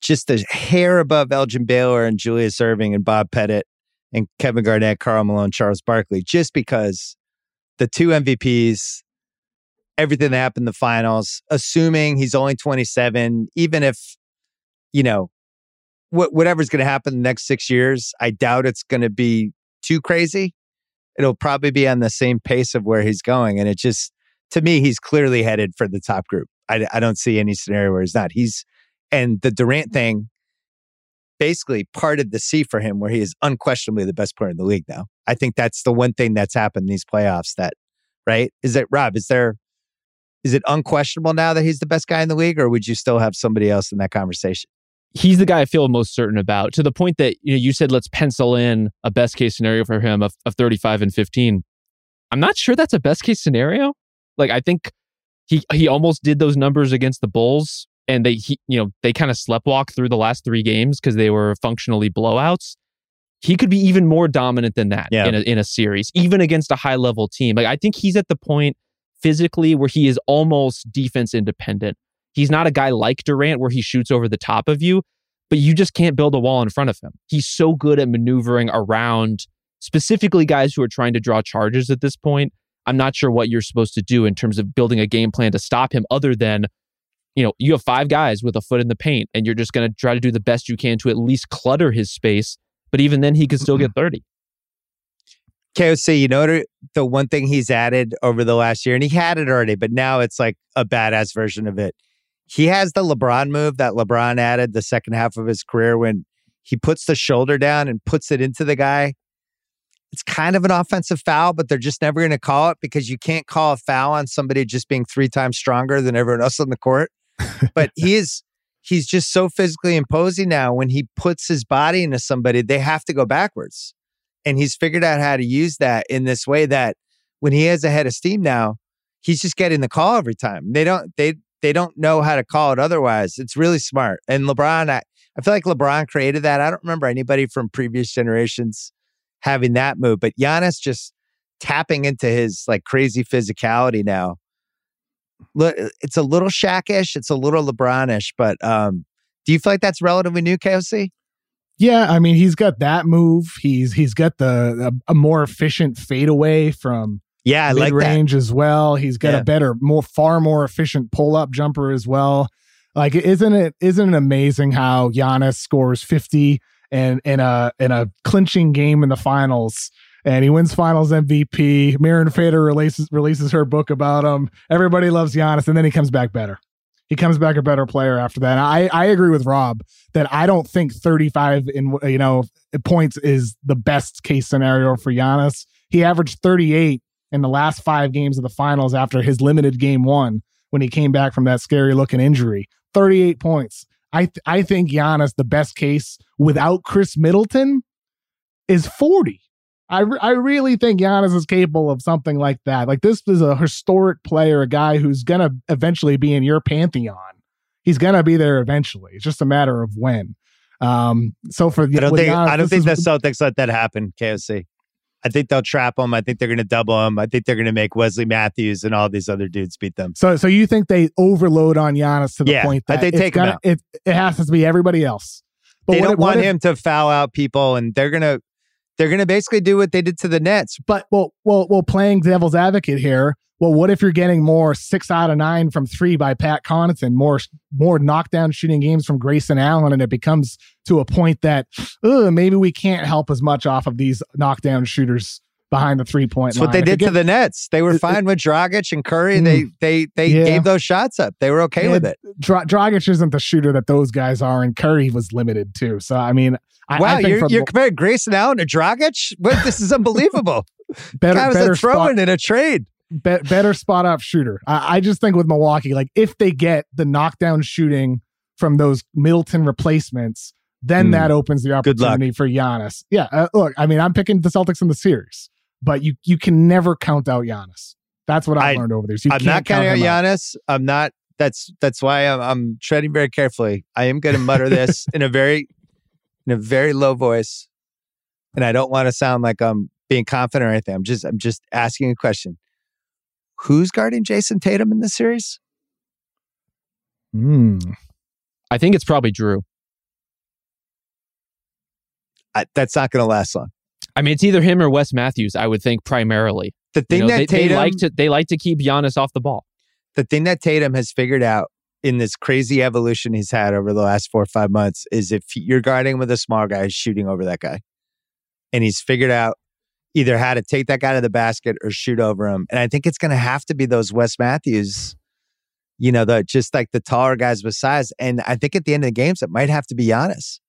just a hair above Elgin Baylor and Julius Erving and Bob Pettit and Kevin Garnett, Karl Malone, Charles Barkley, just because the two MVPs, everything that happened in the finals, assuming he's only 27, even if, you know, what whatever's going to happen in the next six years, I doubt it's going to be too crazy. It'll probably be on the same pace of where he's going. And it just, to me, he's clearly headed for the top group. I, I don't see any scenario where he's not. He's, and the Durant thing basically parted the sea for him where he is unquestionably the best player in the league now. I think that's the one thing that's happened in these playoffs that, right? Is it, Rob, is there, is it unquestionable now that he's the best guy in the league or would you still have somebody else in that conversation? He's the guy I feel most certain about to the point that you know you said let's pencil in a best case scenario for him of, of 35 and 15. I'm not sure that's a best case scenario. Like I think he he almost did those numbers against the Bulls and they he, you know they kind of sleptwalked through the last 3 games because they were functionally blowouts. He could be even more dominant than that Yeah. in a in a series even against a high level team. Like I think he's at the point physically where he is almost defense independent. He's not a guy like Durant where he shoots over the top of you, but you just can't build a wall in front of him. He's so good at maneuvering around specifically guys who are trying to draw charges at this point. I'm not sure what you're supposed to do in terms of building a game plan to stop him other than you know, you have five guys with a foot in the paint and you're just going to try to do the best you can to at least clutter his space, but even then he could still get mm-hmm. 30. KOC, you know the- the one thing he's added over the last year, and he had it already, but now it's like a badass version of it. He has the LeBron move that LeBron added the second half of his career when he puts the shoulder down and puts it into the guy. It's kind of an offensive foul, but they're just never going to call it because you can't call a foul on somebody just being three times stronger than everyone else on the court. but he is he's just so physically imposing now. When he puts his body into somebody, they have to go backwards and he's figured out how to use that in this way that when he has a head of steam now, he's just getting the call every time. They don't they they don't know how to call it otherwise. It's really smart. And LeBron, I, I feel like LeBron created that. I don't remember anybody from previous generations having that move, but Giannis just tapping into his like crazy physicality now. Look, it's a little Shaq-ish, it's a little LeBron-ish, but um, do you feel like that's relatively new, KOC? Yeah, I mean he's got that move. He's he's got the a, a more efficient fadeaway from Yeah, I like range as well. He's got Yeah. a better, more far more efficient pull up jumper as well. Like isn't it isn't it amazing how Giannis scores 50 and in a in a clinching game in the finals and he wins finals MVP. Mirin Fader releases releases her book about him. Everybody loves Giannis and then he comes back better. He comes back a better player after that. And I I agree with Rob that I don't think 35 in you know points is the best case scenario for Giannis. He averaged 38 in the last 5 games of the finals after his limited game 1 when he came back from that scary looking injury. 38 points. I th- I think Giannis the best case without Khris Middleton is 40. I, re- I really think Giannis is capable of something like that. Like this is a historic player, a guy who's gonna eventually be in your pantheon. He's gonna be there eventually. It's just a matter of when. Um, so for I don't think Giannis, I don't think is- the Celtics let that happen, KOC. I think they'll trap him. I think they're going to double him. I think they're going to make Wesley Matthews and all these other dudes beat them. So, so you think they overload on Giannis to the Yeah, point that they take out. It it has to be everybody else. But they what don't want if- him to foul out people, and they're gonna they're gonna basically do what they did to the Nets. But well, well, well, playing devil's advocate here. Well, what if you're getting more six out of nine from three by Pat Connaughton, more more knockdown shooting games from Grayson Allen, and it becomes to a point that maybe we can't help as much off of these knockdown shooters behind the three point That's line. what they If did it to gets- the Nets. They were it- fine with Dragic and Curry. Mm. They they they Yeah. gave those shots up. They were okay Yeah, with it. Dra- Dragic isn't the shooter that those guys are, and Curry was limited too. So I mean, I, Wow, I think you're, for you're comparing Grayson Allen to Dragic? What, this is unbelievable. better, Guy was better a throw in a trade. be- better spot up shooter. I, I just think with Milwaukee, like if they get the knockdown shooting from those Middleton replacements, then Hmm. that opens the opportunity for Giannis. Yeah, uh, look, I mean, I'm picking the Celtics in the series, but you you can never count out Giannis. That's what I've I- learned over these. You I'm can't not count counting out him Giannis. I'm not. That's that's why I'm, I'm treading very carefully. I am going to mutter this in a very in a very low voice, and I don't want to sound like I'm being confident or anything. I'm just I'm just asking a question. Who's guarding Jayson Tatum in this series? Hmm. I think it's probably Jrue. I, that's not going to last long. I mean, it's either him or Wes Matthews. I would think primarily. The You thing know, that they, they like to they like to keep Giannis off the ball. the thing that Tatum has figured out in this crazy evolution he's had over the last four or five months is if you're guarding with a small guy, he's shooting over that guy. And he's figured out either how to take that guy to the basket or shoot over him. And I think it's going to have to be those Wes Matthews, you know, the just like the taller guys with size. And I think at the end of the games, it might have to be Giannis.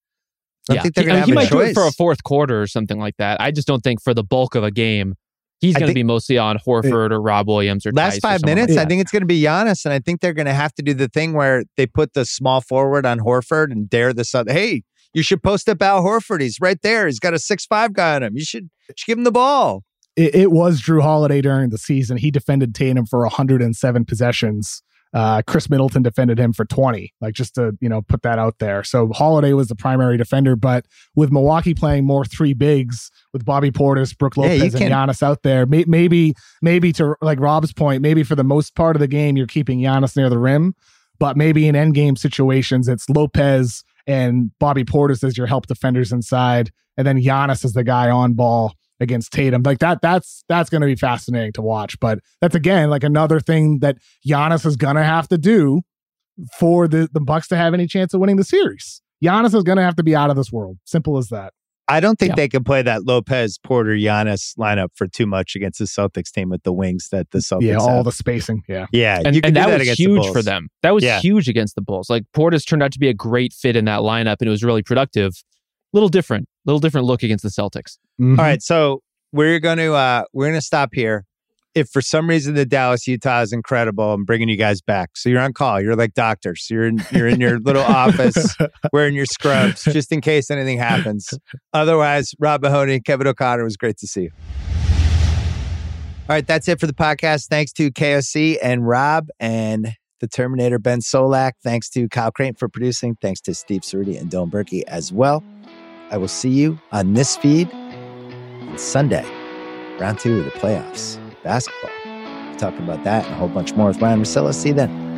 I don't yeah, think they're he, going to have he a might do it for a fourth quarter or something like that. I just don't think for the bulk of a game, he's going to be mostly on Horford or Rob Williams or last Tice or five like minutes, I think it's going to be Giannis, and I think they're going to have to do the thing where they put the small forward on Horford and dare the sub. Hey, you should post up Al Horford. He's right there. He's got a six five guy on him. You should, you should give him the ball. it, it was Jrue Holiday during the season. He defended Tatum for 107 possessions. Uh, Khris Middleton defended him for 20. Like just to you know put that out there. So Holiday was the primary defender, but with Milwaukee playing more three bigs with Bobby Portis, Brook Yeah, Lopez, and can- Giannis out there, may, maybe maybe to like Rob's point, maybe for the most part of the game you're keeping Giannis near the rim, but maybe in end game situations it's Lopez and Bobby Portis as your help defenders inside, and then Giannis is the guy on ball against Tatum. Like that, that's that's going to be fascinating to watch. But that's again like another thing that Giannis is going to have to do for the the Bucks to have any chance of winning the series. Giannis is going to have to be out of this world. Simple as that. I don't think Yeah. they can play that Lopez Portis Giannis lineup for too much against the Celtics team with the wings that the Celtics yeah, all have. the spacing. Yeah. yeah, and, you can and do that, that was against the huge Bulls. for them. That was Yeah. huge against the Bulls. Like Portis turned out to be a great fit in that lineup, and it was really productive. a Little different, little different look against the Celtics. Mhm. All right, so we're going to uh we're going to stop here. If for some reason the Dallas Utah is incredible, I'm bringing you guys back. So you're on call. You're like doctors. You're in you're in your little office wearing your scrubs just in case anything happens. Otherwise, Rob Mahoney, Kevin O'Connor it was great to see you. All right, that's it for the podcast. Thanks to KOC and Rob and the Terminator Ben Solak. Thanks to Kyle Crichton for producing. Thanks to Steve Cerruti and Dylan Berkey as well. I will see you on this feed on Sunday, round two of the playoffs, basketball. Talking about that and a whole bunch more with Ryan Russillo. See you then.